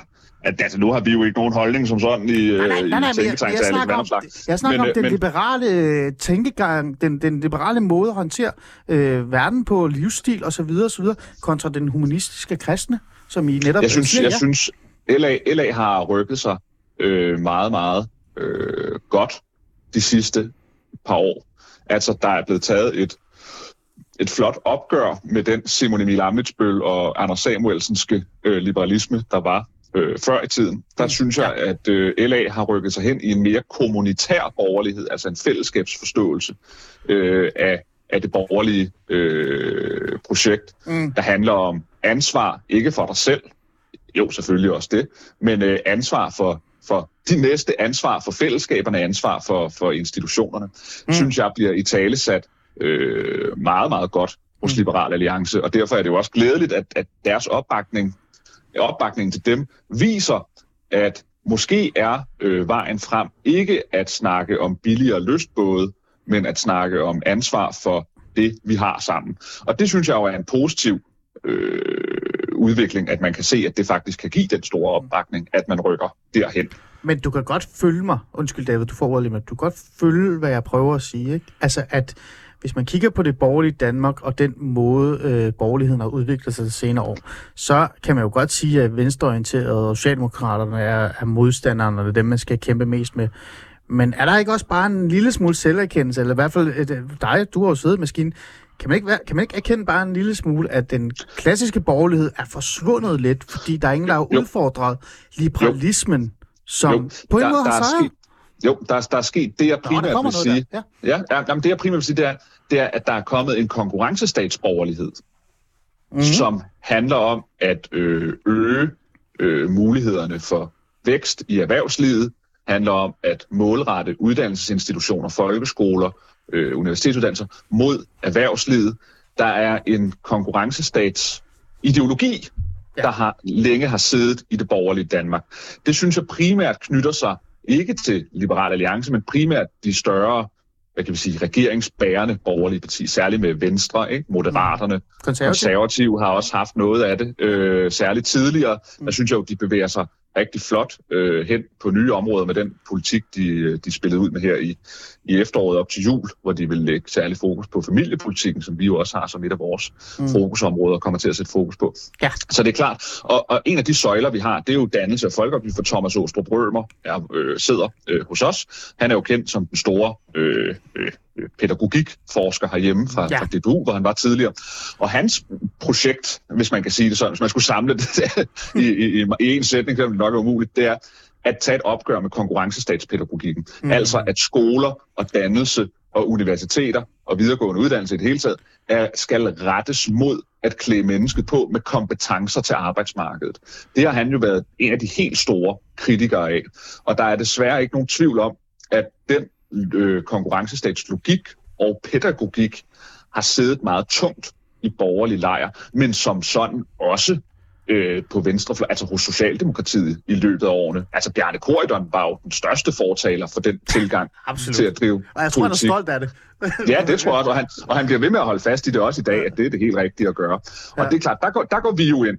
At, altså, nu har vi jo ikke nogen holdning som sådan i, nej, nej, nej, nej, i jeg, jeg, snakker om, jeg snakker men, om den men, liberale øh, tænkegang, den, den liberale måde at håndtere øh, verden på, livsstil osv. osv. kontra den humanistiske kristne, som I netop jeg synes, siger, jeg ja. synes LA, LA har rykket sig øh, meget, meget øh, godt de sidste par år. Altså, der er blevet taget et, et flot opgør med den Simon Emil Amitsbøl og Anders Samuelsenske øh, liberalisme, der var øh, før i tiden. Der mm, synes jeg, at øh, LA har rykket sig hen i en mere kommunitær borgerlighed, altså en fællesskabsforståelse øh, af, af det borgerlige øh, projekt, mm. der handler om ansvar, ikke for dig selv, jo selvfølgelig også det, men øh, ansvar for for de næste ansvar for fællesskaberne, ansvar for, for institutionerne, mm. synes jeg bliver i tale sat øh, meget, meget godt hos mm. Liberal Alliance, og derfor er det jo også glædeligt, at, at deres opbakning, opbakning til dem viser, at måske er øh, vejen frem ikke at snakke om billigere lystbåde, men at snakke om ansvar for det, vi har sammen. Og det synes jeg jo er en positiv øh, udvikling, at man kan se, at det faktisk kan give den store opbakning, at man rykker derhen. Men du kan godt følge mig, undskyld David, du får ordet lige med, du kan godt følge, hvad jeg prøver at sige, ikke? Altså, at hvis man kigger på det borgerlige Danmark og den måde, øh, borgerligheden har udviklet sig de senere år, så kan man jo godt sige, at venstreorienterede og socialdemokraterne er, er modstanderne, og det er dem, man skal kæmpe mest med. Men er der ikke også bare en lille smule selverkendelse, eller i hvert fald et, dig, du har jo siddet i maskinen, kan man, ikke være, kan man ikke erkende bare en lille smule, at den klassiske borgerlighed er forsvundet lidt, fordi der er ingen, der har udfordret liberalismen, som Jo, på en der- måde der har sejret? Jo, der, er- der er sket det, jeg Nå, der primært kommer vil sige. der. Ja. Ja, ja jamen, det jeg primært vil sige, det er, det er, at der er kommet en konkurrencestatsborgerlighed, mm. som handler om at øh, øge øh, mulighederne for vækst i erhvervslivet, handler om at målrette uddannelsesinstitutioner, folkeskoler, øh, universitetsuddannelser mod erhvervslivet. Der er en konkurrencestats ja. der har længe har siddet i det borgerlige Danmark. Det synes jeg primært knytter sig ikke til Liberal Alliance, men primært de større hvad kan vi sige, regeringsbærende borgerlige partier, særligt med Venstre, ikke? Moderaterne, Konservativ? Konservative har også haft noget af det, øh, særligt tidligere. Der synes jeg jo, de bevæger sig rigtig flot øh, hen på nye områder med den politik, de, de spillede ud med her i, i efteråret op til jul, hvor de vil lægge særlig fokus på familiepolitikken, som vi jo også har som et af vores mm. fokusområder og kommer til at sætte fokus på. Ja. Så det er klart. Og, og en af de søjler, vi har, det er jo dannelse af folkeoplysning for Thomas Åstrup Rømer, er, øh, sidder øh, hos os. Han er jo kendt som den store øh, øh, pædagogikforsker herhjemme fra, Ja. fra DBU, hvor han var tidligere. Og hans projekt, hvis man kan sige det sådan, hvis man skulle samle det i, i, i, i en sætning, så ville det nok være umuligt, det er at tage et opgør med konkurrencestatspædagogikken. Mm. Altså at skoler og dannelse og universiteter og videregående uddannelse i det hele taget er, skal rettes mod at klæde mennesket på med kompetencer til arbejdsmarkedet. Det har han jo været en af de helt store kritikere af. Og der er desværre ikke nogen tvivl om, at den øh, konkurrencestatslogik og pædagogik har siddet meget tungt i borgerlig lejr, men som sådan også øh, på venstrefløj, altså hos Socialdemokratiet i løbet af årene. Altså Bjarne Corydon var jo den største fortaler for den tilgang Absolut. til at drive Og jeg tror, han er politik. stolt af det. Ja, det tror jeg også, og han, og han bliver ved med at holde fast i det også i dag, at det er det helt rigtige at gøre. Og Ja. det er klart, der går, der går vi jo ind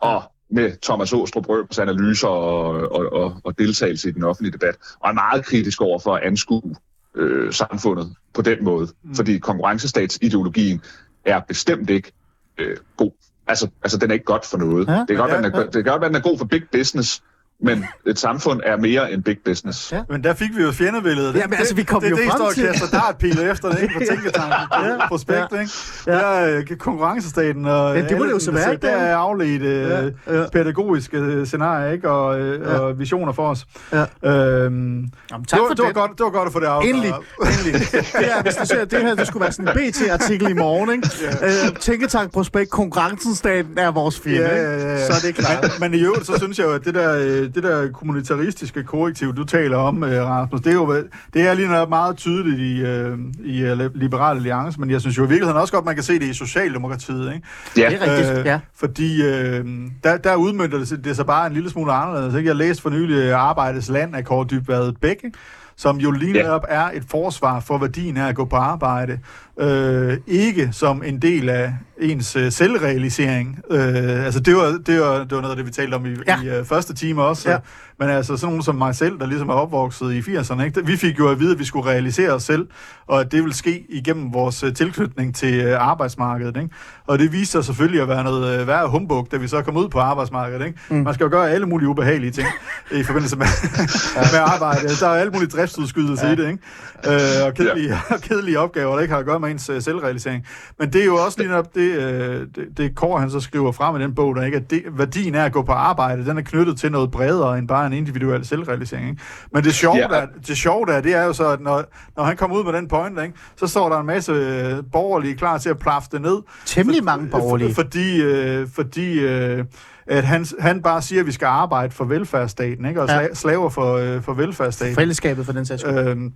og med Thomas Åstrup Røbers analyser og, og, og, og deltagelse i den offentlige debat, og er meget kritisk over for at anskue øh, samfundet på den måde. Mm. Fordi konkurrencestatsideologien er bestemt ikke øh, god. Altså, altså, den er ikke godt for noget. Ja. Det kan godt Ja, være, den er, ja. det kan godt være, den er god for big business, men et samfund er mere end big business. Ja. Men der fik vi jo fjendebilledet. Ja, men altså, vi kom det, jo det, det, frem står til- og kaster dartpile efter det, ikke? På tænketanken, Ja. prospekt, Ja. ikke? Ja. Der er øh, konkurrencestaten og... Ja, det må det jo så være? Der er afledt øh, Ja, ja. pædagogiske øh, scenarier, ikke? Og, øh, Ja. og visioner for os. Ja. Øhm, Jamen, det, tak var, for det, var det. godt, det var godt at få det afklaret. Endelig. Endelig. Det, er, hvis du ser, det her det skulle være sådan en BT-artikel i morgen, ikke? Øh, Tænketank Prospekt, konkurrencestaten er vores fjende, Ja, ikke? ja, ja. Så er det klart. Men, men i øvrigt, så synes jeg jo, at det der, øh, det der kommunitaristiske korrektiv, du taler om, øh, Rasmus, det er jo det er lige noget meget tydeligt i, øh, i øh, Liberal Alliance, men jeg synes jo i virkeligheden også godt, man kan se det i Socialdemokratiet, ikke? Ja, Det er rigtigt, ja. Fordi øh, der, der udmyndter det, sig- det sig bare en lille smule anderledes. Ikke? Jeg læste for nylig øh, Arbejdets Land af Kåre Dybvad Bæk, ikke? Som jo lige Ja. netop er et forsvar for værdien af at gå på arbejde. Øh, ikke som en del af ens øh, selvrealisering. Øh, altså det var, det, var, det var noget af det, vi talte om i, Ja. ja. i øh, første time også. Ja. Men altså sådan nogen som mig selv, der ligesom er opvokset i 80'erne, ikke? vi fik jo at vide, at vi skulle realisere os selv, og at det vil ske igennem vores øh, tilknytning til øh, arbejdsmarkedet. Ikke? Og det viste sig selvfølgelig at være noget øh, værre humbug, da vi så kom ud på arbejdsmarkedet. Ikke? Mm. Man skal jo gøre alle mulige ubehagelige ting i forbindelse med, med arbejde. Der er alle mulige driftsudskydelse ja. i det, ikke? Øh, og, kedelige, ja. og kedelige opgaver, der ikke har at gøre med ens selvrealisering. Men det er jo også lige netop det, øh, det, det Kåre han så skriver frem i den bog, der ikke, at det, værdien af at gå på arbejde, den er knyttet til noget bredere end bare en individuel selvrealisering. Ikke? Men det sjove, Ja. der, det sjove der, det er jo så, at når, når han kommer ud med den point, ikke, så står der en masse øh, borgerlige klar til at plaffe det ned. Temmelig mange borgerlige. For, fordi øh, fordi øh, at han, han bare siger, at vi skal arbejde for velfærdsstaten, ikke? og Ja. sla, slaver for, øh, for velfærdsstaten. Fællesskabet for den sags skyld. Øhm,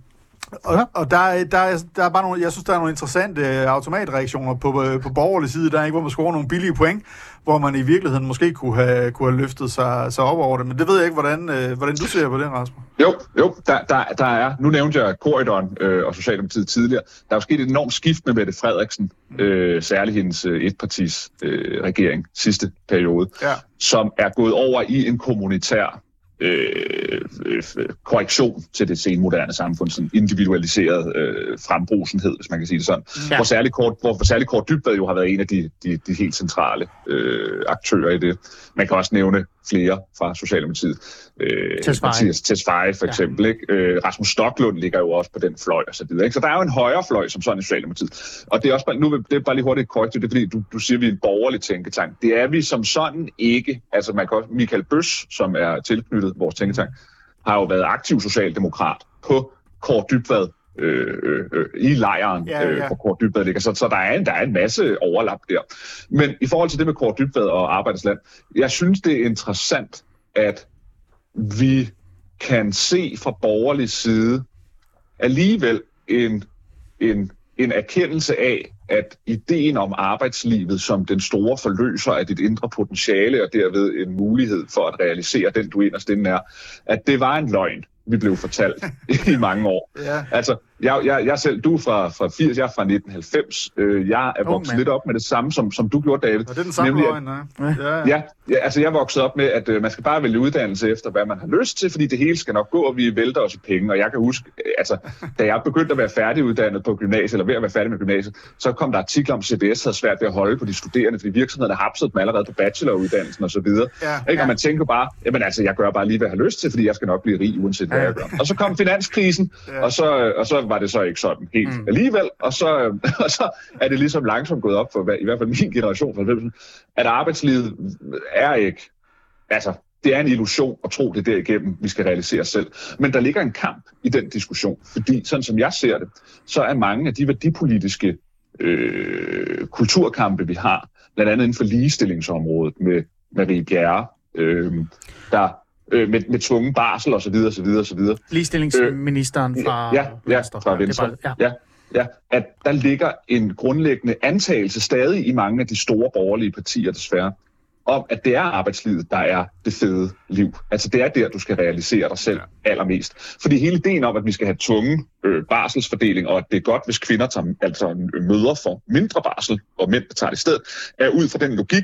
Og, og der, der, er, der er bare nogle, jeg synes, der er nogle interessante øh, automatreaktioner på, øh, på borgerlig side, der, ikke, hvor man scorer nogle billige point, hvor man i virkeligheden måske kunne have, kunne have løftet sig, sig op over det. Men det ved jeg ikke, hvordan, øh, hvordan du ser på det, Rasmus. Jo, jo der, der, der er, nu nævnte jeg Corridon øh, og Socialdemokratiet tidligere, der er jo sket et enormt skift med Mette Frederiksen, øh, særligt hendes øh, etpartis øh, regering sidste periode, Ja. som er gået over i en kommunitær øh, øh, korrektion til det senmoderne samfund, sådan individualiseret øh, frembrusenhed, hvis man kan sige det sådan. Ja. Hvor særligt kort, hvor, hvor særligt kort Dybvad jo har været en af de, de, de helt centrale øh, aktører i det. Man kan også nævne flere fra Socialdemokratiet. Øh, Tesfaye. Mathias Tesfaye for eksempel. Ja. Ikke? Øh, Rasmus Stoklund ligger jo også på den fløj og så videre. Ikke? Så der er jo en højre fløj som sådan i Socialdemokratiet. Og det er også bare, nu vil- det er bare lige hurtigt korrekt, det er fordi, du, du siger, at vi er en borgerlig tænketank. Det er vi som sådan ikke. Altså man kan også, Michael Bøs, som er tilknyttet vores tænketank, har jo været aktiv socialdemokrat på Kåre Dybvad øh, øh, øh, i lejren, Ja, øh, ja. hvor Kåre Dybvad ligger. Så, så der, er en, der er en masse overlap der. Men i forhold til det med Kåre Dybvad og Arbejdsland, jeg synes, det er interessant, at vi kan se fra borgerlig side alligevel en, en, en erkendelse af, at ideen om arbejdslivet som den store forløser af dit indre potentiale og derved en mulighed for at realisere den, du inderst inde er, at det var en løgn, vi blev fortalt i mange år. Ja. Altså, jeg, jeg, jeg selv, du er fra, fra 80, jeg er fra 1990. Øh, jeg er vokset mand. lidt op med det samme, som, som du gjorde, David. Og det er den samme Nemlig, at- løgn, ja. ja. Ja, ja, altså jeg er vokset op med, at øh, man skal bare vælge uddannelse efter, hvad man har lyst til, fordi det hele skal nok gå, og vi vælter os i penge. Og jeg kan huske, øh, altså, da jeg begyndte at være færdiguddannet på gymnasiet, eller ved at være færdig med gymnasiet, så kom der artikler om, at CBS havde svært ved at holde på de studerende, fordi virksomhederne hapsede dem allerede på bacheloruddannelsen osv. Ja, Ikke? ja. Og man tænker bare, jamen altså, jeg gør bare lige, hvad jeg har lyst til, fordi jeg skal nok blive rig, uanset hvad jeg gør. Og så kom finanskrisen, Ja. og, så, øh, og så var det så ikke sådan helt mm. alligevel, og så, øh, og så er det ligesom langsomt gået op for, i hvert fald min generation, for eksempel, at arbejdslivet er ikke, altså, det er en illusion at tro, det er derigennem, vi skal realisere os selv. Men der ligger en kamp i den diskussion, fordi sådan som jeg ser det, så er mange af de værdipolitiske øh, kulturkampe, vi har, blandt andet inden for ligestillingsområdet med Marie Bjerre, øh, der øh, med, med tvungen barsel osv. osv. osv. Ligestillingsministeren fra ja, ja, Venstre. fra Det Venstre. bare- ja. ja, ja, at der ligger en grundlæggende antagelse stadig i mange af de store borgerlige partier desværre, om at det er arbejdslivet, der er det fede liv. Altså det er der, du skal realisere dig selv allermest. Fordi hele ideen om, at vi skal have tunge øh, barselsfordeling, og at det er godt, hvis kvinder tager, altså øh, møder for mindre barsel, og mænd tager det i stedet, er ud fra den logik,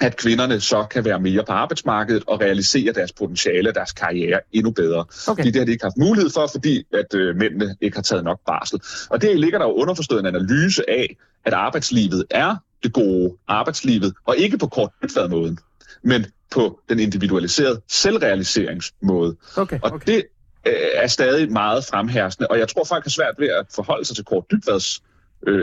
at kvinderne så kan være mere på arbejdsmarkedet og realisere deres potentiale og deres karriere endnu bedre. Okay. Fordi det har de ikke haft mulighed for, fordi at øh, mændene ikke har taget nok barsel. Og det ligger der jo underforstået en analyse af, at arbejdslivet er det gode arbejdslivet, og ikke på kort måden, men på den individualiserede selvrealiseringsmåde. Okay, Og okay. det øh, er stadig meget fremherskende, og jeg tror folk har svært ved at forholde sig til Kort Dybvads øh,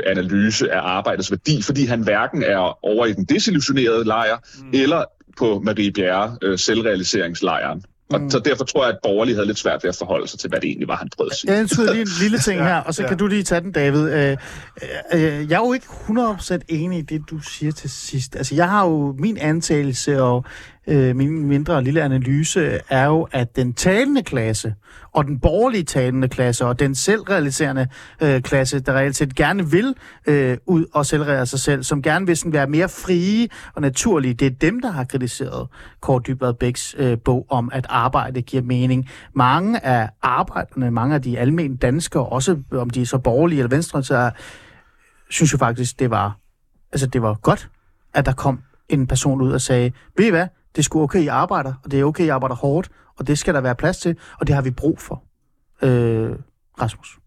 analyse af arbejdets værdi, fordi han hverken er over i den desillusionerede lejr, mm. eller på Marie Bjerre øh, selvrealiseringslejren. Og Mm. så derfor tror jeg, at borgerlige havde lidt svært ved at forholde sig til, hvad det egentlig var, han prøvede at sige. Jeg indskyder lige en lille ting Ja, her, og så ja. kan du lige tage den, David. Øh, øh, øh, jeg er jo ikke 100% enig i det, du siger til sidst. Altså, jeg har jo min antagelse og øh, min mindre lille analyse er jo, at den talende klasse og den borgerlige talende klasse og den selvrealiserende øh, klasse, der reelt set gerne vil øh, ud og selvrealisere sig selv, som gerne vil sådan være mere frie og naturlige, det er dem, der har kritiseret Kåre Dybvad Bæks øh, bog om, at arbejde giver mening. Mange af arbejderne, mange af de almindelige danskere, også om de er så borgerlige eller venstre, så synes jo faktisk, det var, altså, det var godt, at der kom en person ud og sagde, ved I hvad, det er sgu okay, I arbejder, og det er okay, I arbejder hårdt, og det skal der være plads til, og det har vi brug for, øh, Rasmus.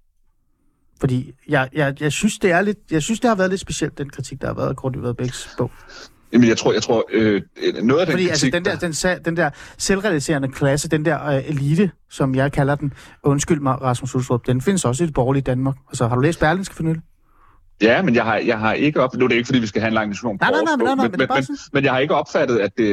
Fordi jeg, jeg, jeg, synes, det er lidt, jeg synes, det har været lidt specielt, den kritik, der har været af Kort Dybvad Bæks bog. Jamen, jeg tror, jeg tror øh, noget af den Fordi altså, kritik, den der, den, sa- den der selvrealiserende klasse, den der øh, elite, som jeg kalder den, undskyld mig, Rasmus Ulstrup, den findes også i det borgerlige Danmark. Altså, har du læst Berlingske for nylig? Ja, men jeg har, jeg har ikke op... Nu er det ikke, fordi vi skal have en lang diskussion om Nej, nej, nej, nej, nej, men, men men, men jeg har ikke opfattet, at det,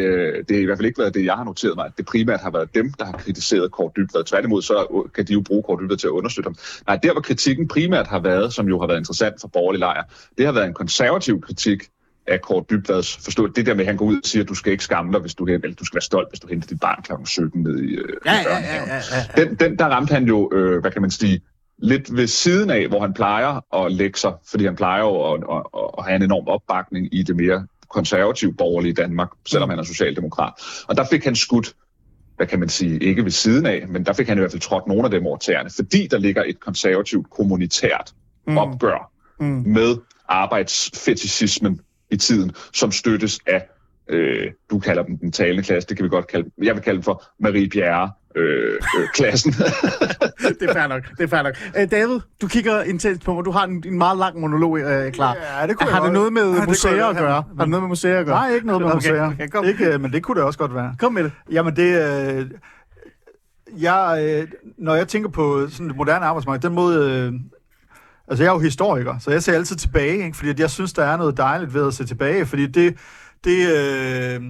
det er i hvert fald ikke været det, jeg har noteret mig, at det primært har været dem, der har kritiseret Kort Dybvad. Tværtimod, så kan de jo bruge Kort Dybvad til at understøtte ham. Nej, der hvor kritikken primært har været, som jo har været interessant for borgerlig lejr, det har været en konservativ kritik af Kort Dybvads forstå det der med, at han går ud og siger, at du skal ikke skamme dig, hvis du, eller du skal være stolt, hvis du henter dit barn kl. 17 ned i, øh, i børnehaven. ja. Den, den, der ramte han jo, øh, hvad kan man sige, lidt ved siden af, hvor han plejer at lægge sig, fordi han plejer jo at, at, at have en enorm opbakning i det mere konservative borgerlige Danmark, selvom han er socialdemokrat. Og der fik han skudt, hvad kan man sige, ikke ved siden af, men der fik han i hvert fald trådt nogle af dem over tæerne, fordi der ligger et konservativt kommunitært mm. opgør mm. med arbejdsfetisismen i tiden, som støttes af, øh, du kalder dem den talende klasse, det kan vi godt kalde jeg vil kalde dem for Marie Bjerre, øh, øh, klassen. det er fair nok. Det er fair nok. Æ, David, du kigger intens på mig. Du har en, en meget lang monolog øh, klar. Ja, det kunne har det noget med ja, museer at gøre? Har det noget med museer at gøre? Nej, ikke noget med okay, museer. Okay, kom. Ikke, øh, men det kunne det også godt være. Kom med det. Jamen det... Øh, jeg, øh, når jeg tænker på sådan det moderne arbejdsmarked, den måde... Øh, altså jeg er jo historiker, så jeg ser altid tilbage, ikke? fordi at jeg synes, der er noget dejligt ved at se tilbage, fordi det... det øh,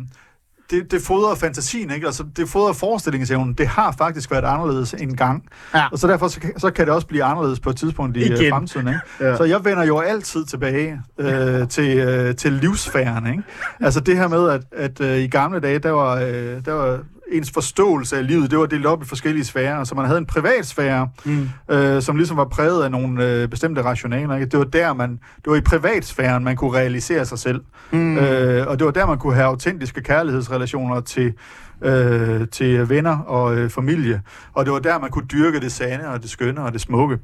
det, det fodrer fantasien, ikke? Altså, det fodrer forestillingsevnen. Det har faktisk været anderledes en gang. Ja. Og så derfor så, kan- så kan det også blive anderledes på et tidspunkt i Igen. Igen. fremtiden. Ikke? Ja. Så jeg vender jo altid tilbage øh, til, øh, til livsfæren. Ikke? Altså det her med, at, at øh, i gamle dage, der var, øh, der var ens forståelse af livet, det var delt op i forskellige sfærer. Så man havde en privat sfære, mm. øh, som ligesom var præget af nogle øh, bestemte rationaler. Ikke? Det var der, man, det var i privatsfæren, man kunne realisere sig selv. Mm. Øh, og det var der, man kunne have autentiske kærlighedsrelationer til, øh, til venner og øh, familie. Og det var der, man kunne dyrke det sande og det skønne og det smukke.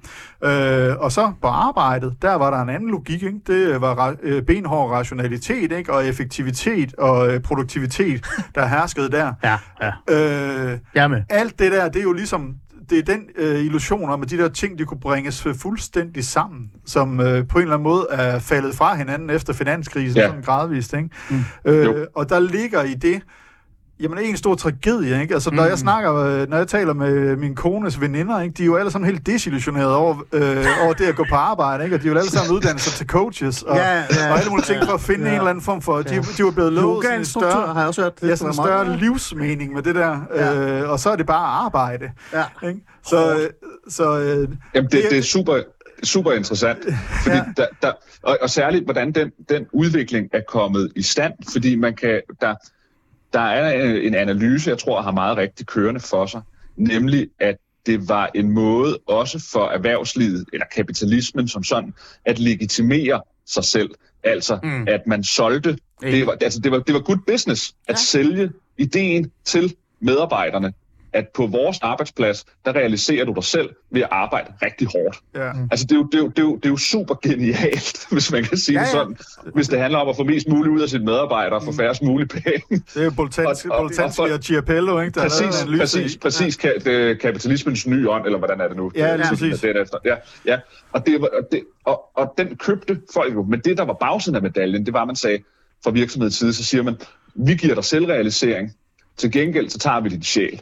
Øh, og så på arbejdet, der var der en anden logik. Ikke? Det var ra- øh, benhård rationalitet ikke? og effektivitet og øh, produktivitet, der herskede der. Ja, ja. Øh, med. alt det der, det er jo ligesom det er den øh, illusion om, at de der ting, de kunne bringes fuldstændig sammen, som øh, på en eller anden måde er faldet fra hinanden efter finanskrisen, Ja. ja. sådan gradvist. Ikke? Mm. Øh, Jo. og der ligger i det, jamen en stor tragedie, ikke? Altså, når jeg snakker, øh, når jeg taler med min kones veninder, ikke? De er jo alle sammen helt desillusionerede over, øh, over det at gå på arbejde, ikke? Og de er jo alle sammen uddannet sig til coaches, og, Ja, ja. og alle mulige ting for at finde Ja. en eller anden form for... De, de var blevet lovet sådan en større... har jeg også hørt. Ja, sådan en var meget- større livsmening med det der, Ja. øh, og så er det bare arbejde. Ja. Ikke? Så, øh, så øh, Jamen, det, det er super, super interessant, fordi Ja. ja. der, der, og, og særligt, hvordan den, den udvikling er kommet i stand, fordi man kan, der, der er øh, en analyse, jeg tror har meget rigtig kørende for sig, nemlig at det var en måde også for erhvervslivet, eller kapitalismen som sådan, at legitimere sig selv. Altså, Mm. at man solgte, det var, altså, det var, det var good business at ja. sælge ideen til medarbejderne, at på vores arbejdsplads, der realiserer du dig selv ved at arbejde rigtig hårdt. ja. Altså, det er jo, det er jo, det er jo, det er jo super genialt, hvis man kan sige Ja, ja, ja. det sådan. Hvis det handler om at få mest muligt ud af sine medarbejdere og få færrest muligt penge. det er jo Boltanski Og- og- og- og Chiapello, ikke? Der præcis, en præcis, i. præcis ka- det, kapitalismens nye ånd, eller hvordan er det nu? Ja, Det- titlen præcis. er derefter. Ja, ja. Og, det, og, det, og, og den købte folk jo. Men det, der var bagsiden af medaljen, det var, at man sagde, fra virksomhedens side, så siger man, vi giver dig selvrealisering, til gengæld så tager vi din sjæl.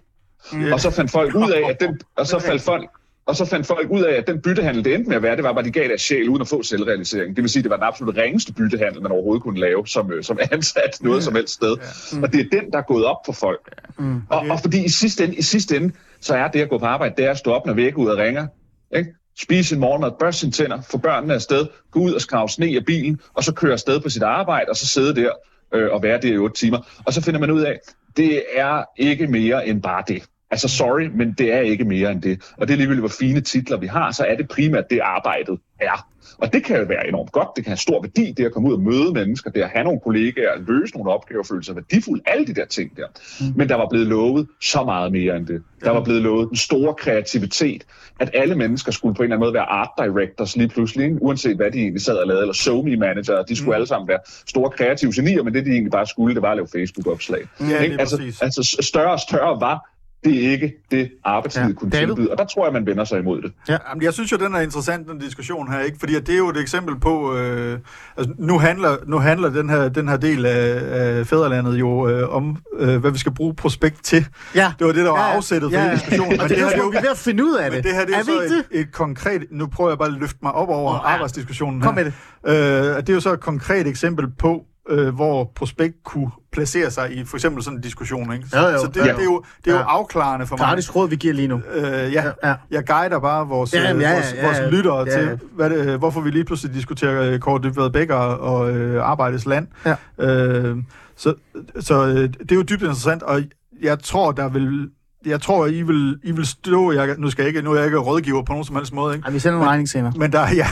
Mm. Og så fandt folk ud af, at den, og så faldt folk, og så fandt folk ud af, at den byttehandel, det endte med at være, det var bare, de gav deres sjæl uden at få selvrealisering. Det vil sige, det var den absolut ringeste byttehandel, man overhovedet kunne lave som, øh, som ansat noget som helst sted. Og det er den, der er gået op for folk. Mm. Og, og fordi i sidste, ende, i sidste ende, så er det at gå på arbejde, det er at stå op, når væk ud og ringer. Ikke? Spise sin morgenmad, børste sine tænder, få børnene afsted, gå ud og skrave sne af bilen, og så køre afsted på sit arbejde, og så sidde der øh, og være der i otte timer. Og så finder man ud af, det er ikke mere end bare det. Altså sorry, men det er ikke mere end det. Og det er ligegyldigt, hvor fine titler vi har, så er det primært det arbejdet er. Og det kan jo være enormt godt, det kan have stor værdi, det at komme ud og møde mennesker, det at have nogle kollegaer, løse nogle opgaver, føle sig værdifuld, alle de der ting der. Men der var blevet lovet så meget mere end det. Der var blevet lovet den store kreativitet, at alle mennesker skulle på en eller anden måde være art directors lige pludselig, uanset hvad de egentlig sad og lavede, eller SoMe manager, de skulle alle sammen være store kreative genier, men det de egentlig bare skulle, det var at lave Facebook-opslag. Ja, altså, altså større og større var det ikke det arbejdslivet Ja. ja. kunne David? tilbyde, og der tror jeg, man vender sig imod det. Jamen, jeg synes jo, den er interessant, den diskussion her, ikke? Fordi at det er jo et eksempel på... Øh, altså, nu handler, nu handler den, her, den her del af, af fædrelandet jo øh, om, øh, hvad vi skal bruge prospekt til. Ja. Det var det, der var Ja, ja. afsættet for Ja, ja, ja. diskussionen. Og det, det er jo, vi er ved at finde ud af det. Men det her det er, er så ikke det? et, et konkret... Nu prøver jeg bare at løfte mig op over oh, ja. arbejdsdiskussionen Kom her. med det. Øh, det er jo så et konkret eksempel på, øh, hvor prospekt kunne placere sig i for eksempel sådan en diskussion. Ikke? Jo, jo. Så det, Ja. det, er jo, det er jo Ja. afklarende for mig. Gratis råd, vi giver lige nu. Øh, ja, Ja, ja. jeg guider bare vores, Ja, jamen, ja, ja, ja, vores, ja, vores ja. lyttere Ja, ja. til, hvad det, øh, hvorfor vi lige pludselig diskuterer øh, Kåre Dybvad Bækker og øh, Arbejdets Land. Ja. Øh, så så øh, det er jo dybt interessant, og jeg tror, der vil jeg tror, I vil, I vil stå... Jeg, nu, skal jeg ikke, nu er jeg ikke rådgiver på nogen som helst måde, ikke? Ej, vi sender en regning senere. Men der, er- ja,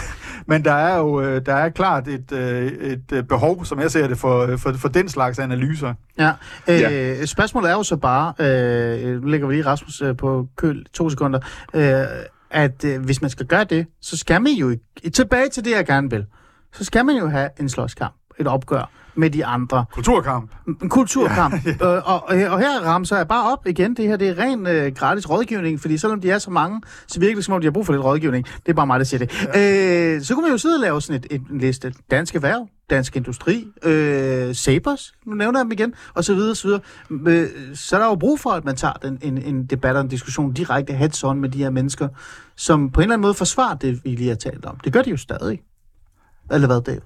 men der er jo øh, der er klart et, øh, et øh, behov, som jeg ser det, for, for, for den slags analyser. Ja. Øh, Ja. Spørgsmålet er jo så bare, øh, nu lægger vi lige Rasmus på køl to sekunder, øh, at øh, hvis man skal gøre det, så skal man jo, tilbage til det, jeg gerne vil, så skal man jo have en slåskamp, et opgør med de andre. Kulturkamp. En kulturkamp. Ja, ja. Øh, og, og, og her ramser jeg bare op igen. Det her det er ren øh, gratis rådgivning, fordi selvom de er så mange, så virker det som om, de har brug for lidt rådgivning. Det er bare mig, der siger det. Ja. Øh, så kunne man jo sidde og lave sådan et, et, en liste. Dansk Erhverv, Dansk Industri, øh, Sabers, nu nævner jeg dem igen, og så videre, så videre. Øh, så er der jo brug for, at man tager den, en, en debat og en diskussion direkte heads-on med de her mennesker, som på en eller anden måde forsvarer det, vi lige har talt om. Det gør de jo stadig. Eller hvad, Dave?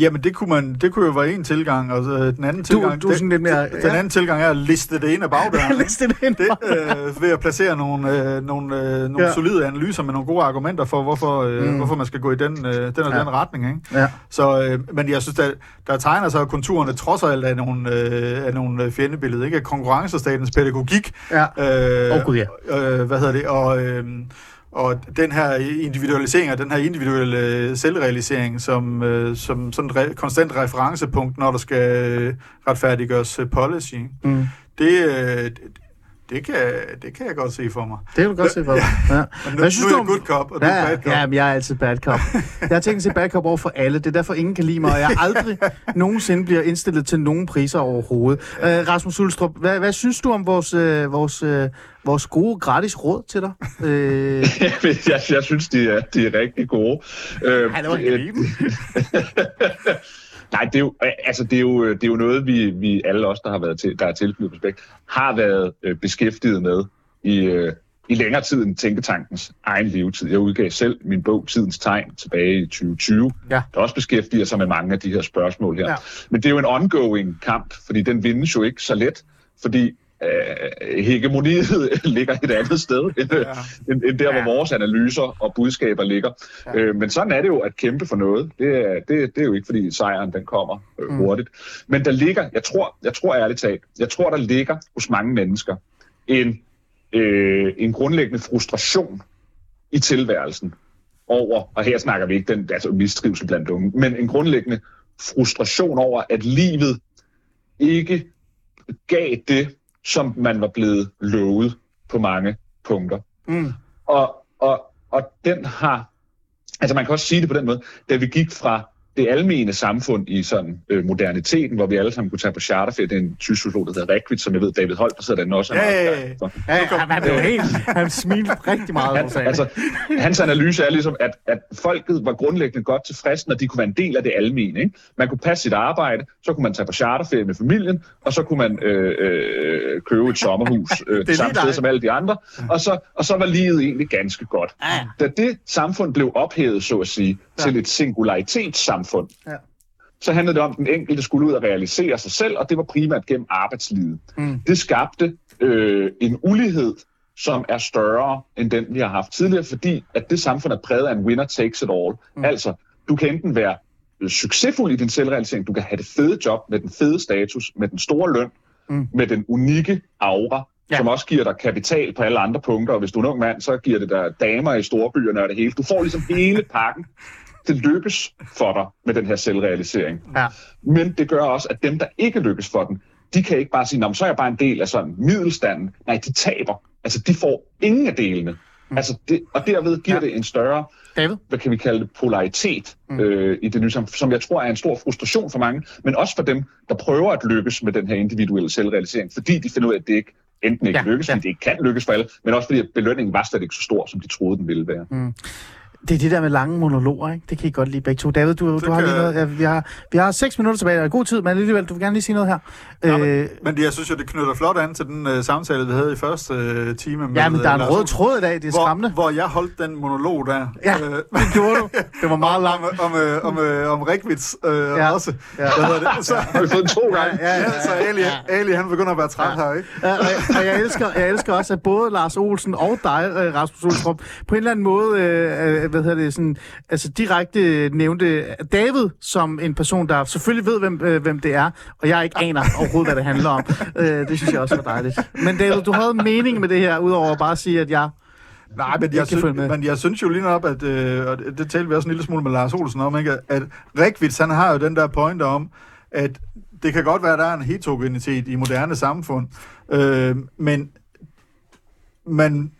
Jamen, det kunne, man, det kunne jo være en tilgang, og øh, den anden tilgang... du er sådan lidt mere- Den, den ja. anden tilgang er at liste det ind af bagdøren. Liste det ind. det, øh, ved at placere nogle, øh, nogle, øh, nogle Ja. solide analyser med nogle gode argumenter for, hvorfor, øh, Mm. hvorfor man skal gå i den, øh, den og Ja. den retning. Ikke? Ja. Så, øh, men jeg synes, der, der tegner sig konturerne trods alt af nogle, øh, af nogle øh, fjendebilleder. Ikke? Konkurrencestatens pædagogik. Ja. Øh, Åh, Gud, ja. øh, hvad hedder det? Og, øh, og den her individualisering og den her individuelle selvrealisering som, øh, som sådan et re- konstant referencepunkt, når der skal øh, retfærdiggøres øh, policy, Mm. det, det, kan, det kan jeg godt se for mig. Det kan du godt se for dig. Ja. Men nu, Hvad synes nu du er jeg om- good cop, og du er Ja, bad cop. ja, men jeg er altid bad cop. Jeg har tænkt sig bad cop over for alle. Det er derfor, ingen kan lide mig, og jeg aldrig nogensinde bliver indstillet til nogen priser overhovedet. Uh, Rasmus Ulstrup, hvad, hvad synes du om vores, uh, vores, uh, vores gode gratis råd til dig? Uh, jeg, jeg synes, de er, de er rigtig gode. Øh, Ej, det var øh, Nej, det er jo, altså, det er jo, det er jo noget, vi, vi alle os, der har været til, der er tilknyttet Prospekt, har været øh, beskæftiget med i, øh, i længere tid end Tænketankens egen levetid. Jeg udgav selv min bog Tidens Tegn tilbage i 2020, Ja. der også beskæftiger sig med mange af de her spørgsmål her. Ja. Ja. Men det er jo en ongoing kamp, fordi den vindes jo ikke så let, fordi øh, hegemoniet ligger et andet sted, end, ja. end, end der, hvor Ja. vores analyser og budskaber ligger. Ja. Øh, men sådan er det jo at kæmpe for noget. Det er, det, det er jo ikke, fordi sejren den kommer øh, Mm. hurtigt. Men der ligger, jeg tror, jeg tror ærligt talt, jeg tror, der ligger hos mange mennesker en, øh, en grundlæggende frustration i tilværelsen over, og her snakker vi ikke den altså mistrivsel blandt unge, men en grundlæggende frustration over, at livet ikke gav det, som man var blevet lovet på mange punkter. mm, Og, og, og den har, altså man kan også sige det på den måde, da vi gik fra det almene samfund i sådan øh, moderniteten, hvor vi alle sammen kunne tage på charterferie, det er en tysk sociolog, der hedder Rekvit, som jeg ved, David Holt, der sidder derinde også. Ja, ja, ja. han, blev helt... Han smilte rigtig meget, Han, altså, hans analyse er ligesom, at, at folket var grundlæggende godt tilfreds, når de kunne være en del af det almene. Ikke? Man kunne passe sit arbejde, så kunne man tage på charterferie med familien, og så kunne man øh, øh, købe et sommerhus øh, samme sted som alle de andre, og så, og så var livet egentlig ganske godt. Ja. Da det samfund blev ophævet, så at sige, Ja. til et singularitetssamfund, Ja. så handlede det om, at den enkelte skulle ud og realisere sig selv, og det var primært gennem arbejdslivet. Mm. Det skabte øh, en ulighed, som er større end den, vi har haft tidligere, fordi at det samfund er præget af en winner takes it all. Mm. Altså, du kan enten være øh, succesfuld i din selvrealisering, du kan have det fede job med den fede status, med den store løn, Mm. med den unikke aura, Ja. som også giver dig kapital på alle andre punkter, og hvis du er en ung mand, så giver det dig damer i storbyerne og det hele. Du får ligesom hele pakken. Det lykkes for dig med den her selvrealisering. Ja. Men det gør også, at dem, der ikke lykkes for den, de kan ikke bare sige, "Nå, så er jeg bare en del af sådan middelstanden. Nej, de taber. Altså, de får ingen af delene. Mm. Altså, det, og derved giver Ja. det en større, David? hvad kan vi kalde det, polaritet mm. øh, i det nye samfund, som jeg tror er en stor frustration for mange, men også for dem, der prøver at lykkes med den her individuelle selvrealisering, fordi de finder ud af, at det ikke enten ikke Ja, ja, lykkes, ja. fordi det ikke kan lykkes for alle, men også fordi at belønningen var slet ikke så stor, som de troede, den ville være. Mm. Det er det der med lange monologer, ikke? Det kan I godt lide begge to. David, du, du har lige noget. Ja, vi, har, vi har seks minutter tilbage, og god tid, men alligevel, du vil gerne lige sige noget her. Ja, men, øh, men jeg synes jo, det knytter flot an til den uh, samtale, vi havde i første uh, time. Med, ja, men der er en øh, rød tråd i dag, det er skræmmende. hvor, hvor jeg holdt den monolog der. Ja, øh, det gjorde du. Det var meget langt. om, om, øh, om, øh, om Rekvits øh, Ja. ja. også. Ja. Ja. Hvad hedder det? Så, Har vi fået den to gange? Ja, ja, ja, så Ali, Ali, han begynder at være træt Ja. her, ikke? Ja, og, jeg, og jeg, elsker, jeg elsker også, at både Lars Olsen og dig, øh, Rasmus Olstrup, på en eller anden måde øh, hvad hedder det, sådan, altså direkte nævnte David som en person, der selvfølgelig ved, hvem, øh, hvem det er, og jeg ikke aner overhovedet, hvad det handler om. Øh, det synes jeg også var dejligt. Men David, du havde en mening med det her, udover bare at sige, at jeg... Nej, men jeg, synes, men jeg synes jo lige op, at, øh, og det, det talte vi også en lille smule med Lars Olsen om, ikke? at Rikvits, han har jo den der pointe om, at det kan godt være, at der er en heterogenitet i moderne samfund, øh, men man,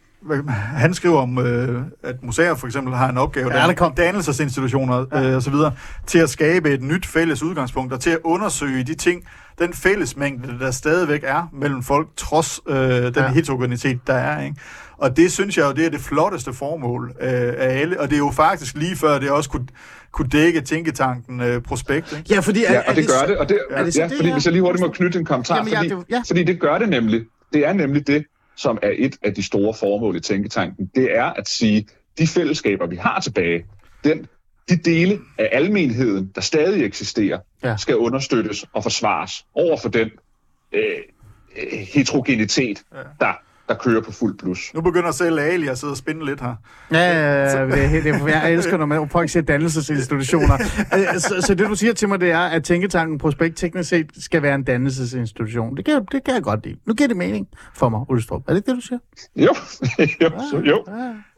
han skriver om, øh, at museer for eksempel har en opgave, Ja, der kom- dannelsesinstitutioner øh, og så videre, til at skabe et nyt fælles udgangspunkt, og til at undersøge de ting, den fællesmængde, der stadigvæk er mellem folk, trods øh, den Ja. heterogenitet, der er. Ikke? Og det synes jeg jo, det er det flotteste formål øh, af alle, og det er jo faktisk lige før, det også kunne, kunne dække tænketanken øh, prospekt. Ikke? Ja, fordi... Ja, og det gør det. Og det, er det så ja, det, fordi hvis jeg lige hurtigt må knytte en kommentar, Jamen, ja, fordi, det- ja. fordi det gør det nemlig. Det er nemlig det, som er et af de store formål i Tænketanken. Det er at sige, de fællesskaber, vi har tilbage, den, de dele af almenheden, der stadig eksisterer, Ja. skal understøttes og forsvares over for den øh, øh, heterogenitet, ja. der, der kører på fuld plus. Nu begynder selv Ali at sidde og spinde lidt her. Ja, ja, ja, det er helt- det er- jeg elsker, når man folk siger dannelsesinstitutioner. Øh, så, så det, du siger til mig, det er, at Tænketanken Prospekt teknisk set skal være en dannelsesinstitution. Det kan, det kan jeg godt lide. Nu giver det mening for mig, Ulstrup. Er det ikke det, du siger? Jo, jo, så, jo.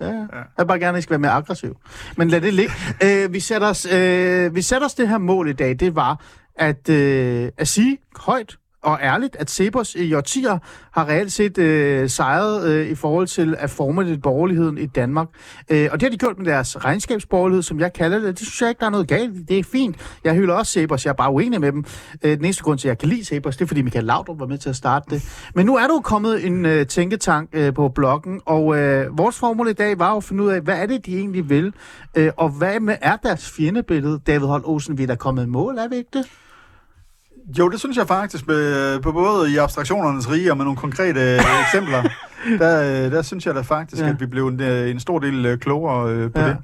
Ja, ja. Jeg vil bare gerne, at I skal være mere aggressiv. Men lad det ligge. Øh, vi, sætter os, øh, vi sætter os det her mål i dag, det var at, øh, at sige højt og ærligt, at Cepos i øh, årtier har reelt set øh, sejret øh, i forhold til at forme det borgerligheden i Danmark. Øh, og det har de gjort med deres regnskabsborgerlighed, som jeg kalder det. Det synes jeg ikke, der er noget galt. i. Det er fint. Jeg hylder også Cepos. Jeg er bare uenig med dem. Øh, den eneste grund til, at jeg kan lide Cepos, det er, fordi Michael Laudrup var med til at starte det. Men nu er der jo kommet en øh, tænketank øh, på bloggen, og øh, vores formål i dag var jo at finde ud af, hvad er det, de egentlig vil, øh, og hvad med er deres fjendebillede? David Holt Olsen, vi er da kommet i mål, er vi ikke det? Jo, det synes jeg faktisk, med, på både i abstraktionernes rige og med nogle konkrete øh, eksempler, der, øh, der synes jeg da faktisk, Ja. ja. at vi blev en, øh, en stor del øh, klogere øh, på Ja. ja. det.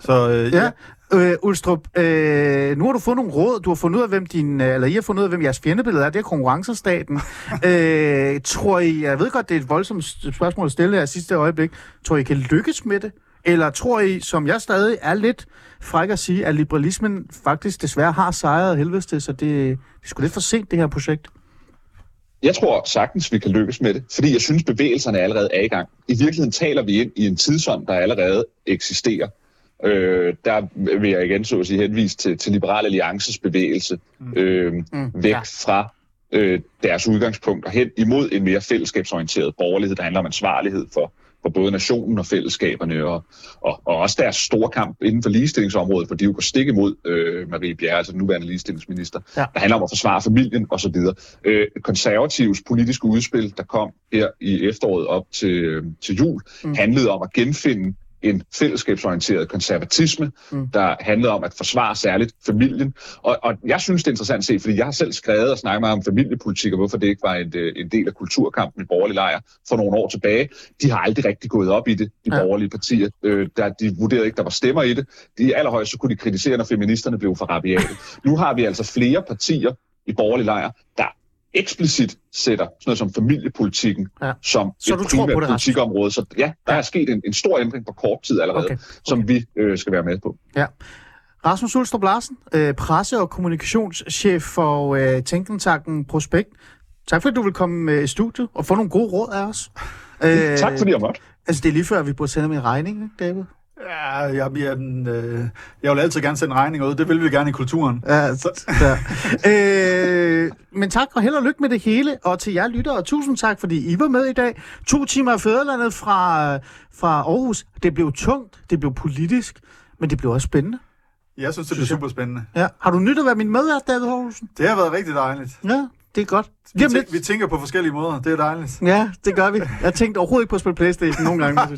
Så øh, Ja. Øh, Ulstrup, øh, nu har du fået nogle råd. Du har fundet ud af, hvem din, øh, eller I har fundet ud af, hvem jeres fjendebillede er. Det er konkurrencestaten. øh, tror I, jeg ved godt, det er et voldsomt spørgsmål at stille her sidste øjeblik. Tror I, I kan lykkes med det? Eller tror I, som jeg stadig er lidt fræk at sige, at liberalismen faktisk desværre har sejret helvedes til, så det, det er sgu lidt for sent, det her projekt. Jeg tror sagtens, vi kan lykkes med det, fordi jeg synes, bevægelserne allerede er i gang. I virkeligheden taler vi ind i en tidsånd, der allerede eksisterer. Øh, der vil jeg igen så at sige henvise til, til Liberal Alliances bevægelse øh, Mm, væk ja. fra øh, deres udgangspunkt og hen imod en mere fællesskabsorienteret borgerlighed, der handler om ansvarlighed for, for både nationen og fællesskaberne, og, og, og også deres store kamp inden for ligestillingsområdet, for de jo går stik imod øh, Marie Bjerre, altså den nuværende ligestillingsminister, Ja. der handler om at forsvare familien osv. Øh, konservativs politiske udspil, der kom her i efteråret op til, øh, til jul, Mm. mm. handlede om at genfinde en fællesskabsorienteret konservatisme, Mm. der handlede om at forsvare særligt familien. Og, og jeg synes, det er interessant at se, fordi jeg har selv skrevet og snakket meget om familiepolitik, og hvorfor det ikke var en, øh, en del af kulturkampen i borgerlige lejr for nogle år tilbage. De har aldrig rigtig gået op i det, de Ja. ja. borgerlige partier. Øh, der, de vurderede ikke, der var stemmer i det. De i allerhøjst så kunne de kritisere, når feministerne blev for rabiate. Nu har vi altså flere partier i borgerlige lejr, der eksplicit sætter sådan noget som familiepolitikken Ja. ja. som Så et du tror på primært det, politikområde. Så ja, der Ja. er sket en, en stor ændring på kort tid allerede, Okay. okay. som vi øh, skal være med på. Rasmus Ulstrup Larsen, øh, presse- og kommunikationschef for øh, Tænkentanken Prospekt. Tak fordi du vil komme øh, i studiet og få nogle gode råd af os. Øh, Tak fordi jeg måtte. Altså, det er lige før, vi burde sende en regning, ikke, David? Ja, jeg, jeg, øh, jeg vil altid gerne sende regninger ud. Det vil vi gerne i kulturen. Ja, så, ja. øh, men tak og held og lykke med det hele. Og til jer lyttere, tusind tak, fordi I var med i dag. To timer af fædrelandet fra, fra Aarhus. Det blev tungt, det blev politisk, men det blev også spændende. Jeg synes, det Synes jeg. super spændende. Ja. Har du nyt at være min medvært, David Horsen? Det har været rigtig dejligt. Ja, det er godt. Vi, Lige om tæ- lidt. vi tænker på forskellige måder. Det er dejligt. Ja, det gør vi. Jeg tænkte overhovedet ikke på at spille Playstation nogle gange.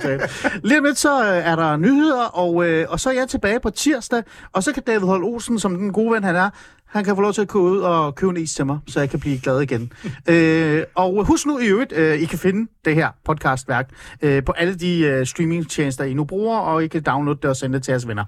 Lige om lidt, så øh, er der nyheder, og, øh, og så er jeg tilbage på tirsdag, og så kan David Holt Olsen, som den gode ven han er, han kan få lov til at gå ud og købe en is til mig, så jeg kan blive glad igen. øh, og husk nu i øvrigt, øh, I kan finde det her podcastværk øh, på alle de øh, streamingtjenester, I nu bruger, og I kan downloade det og sende det til jeres venner.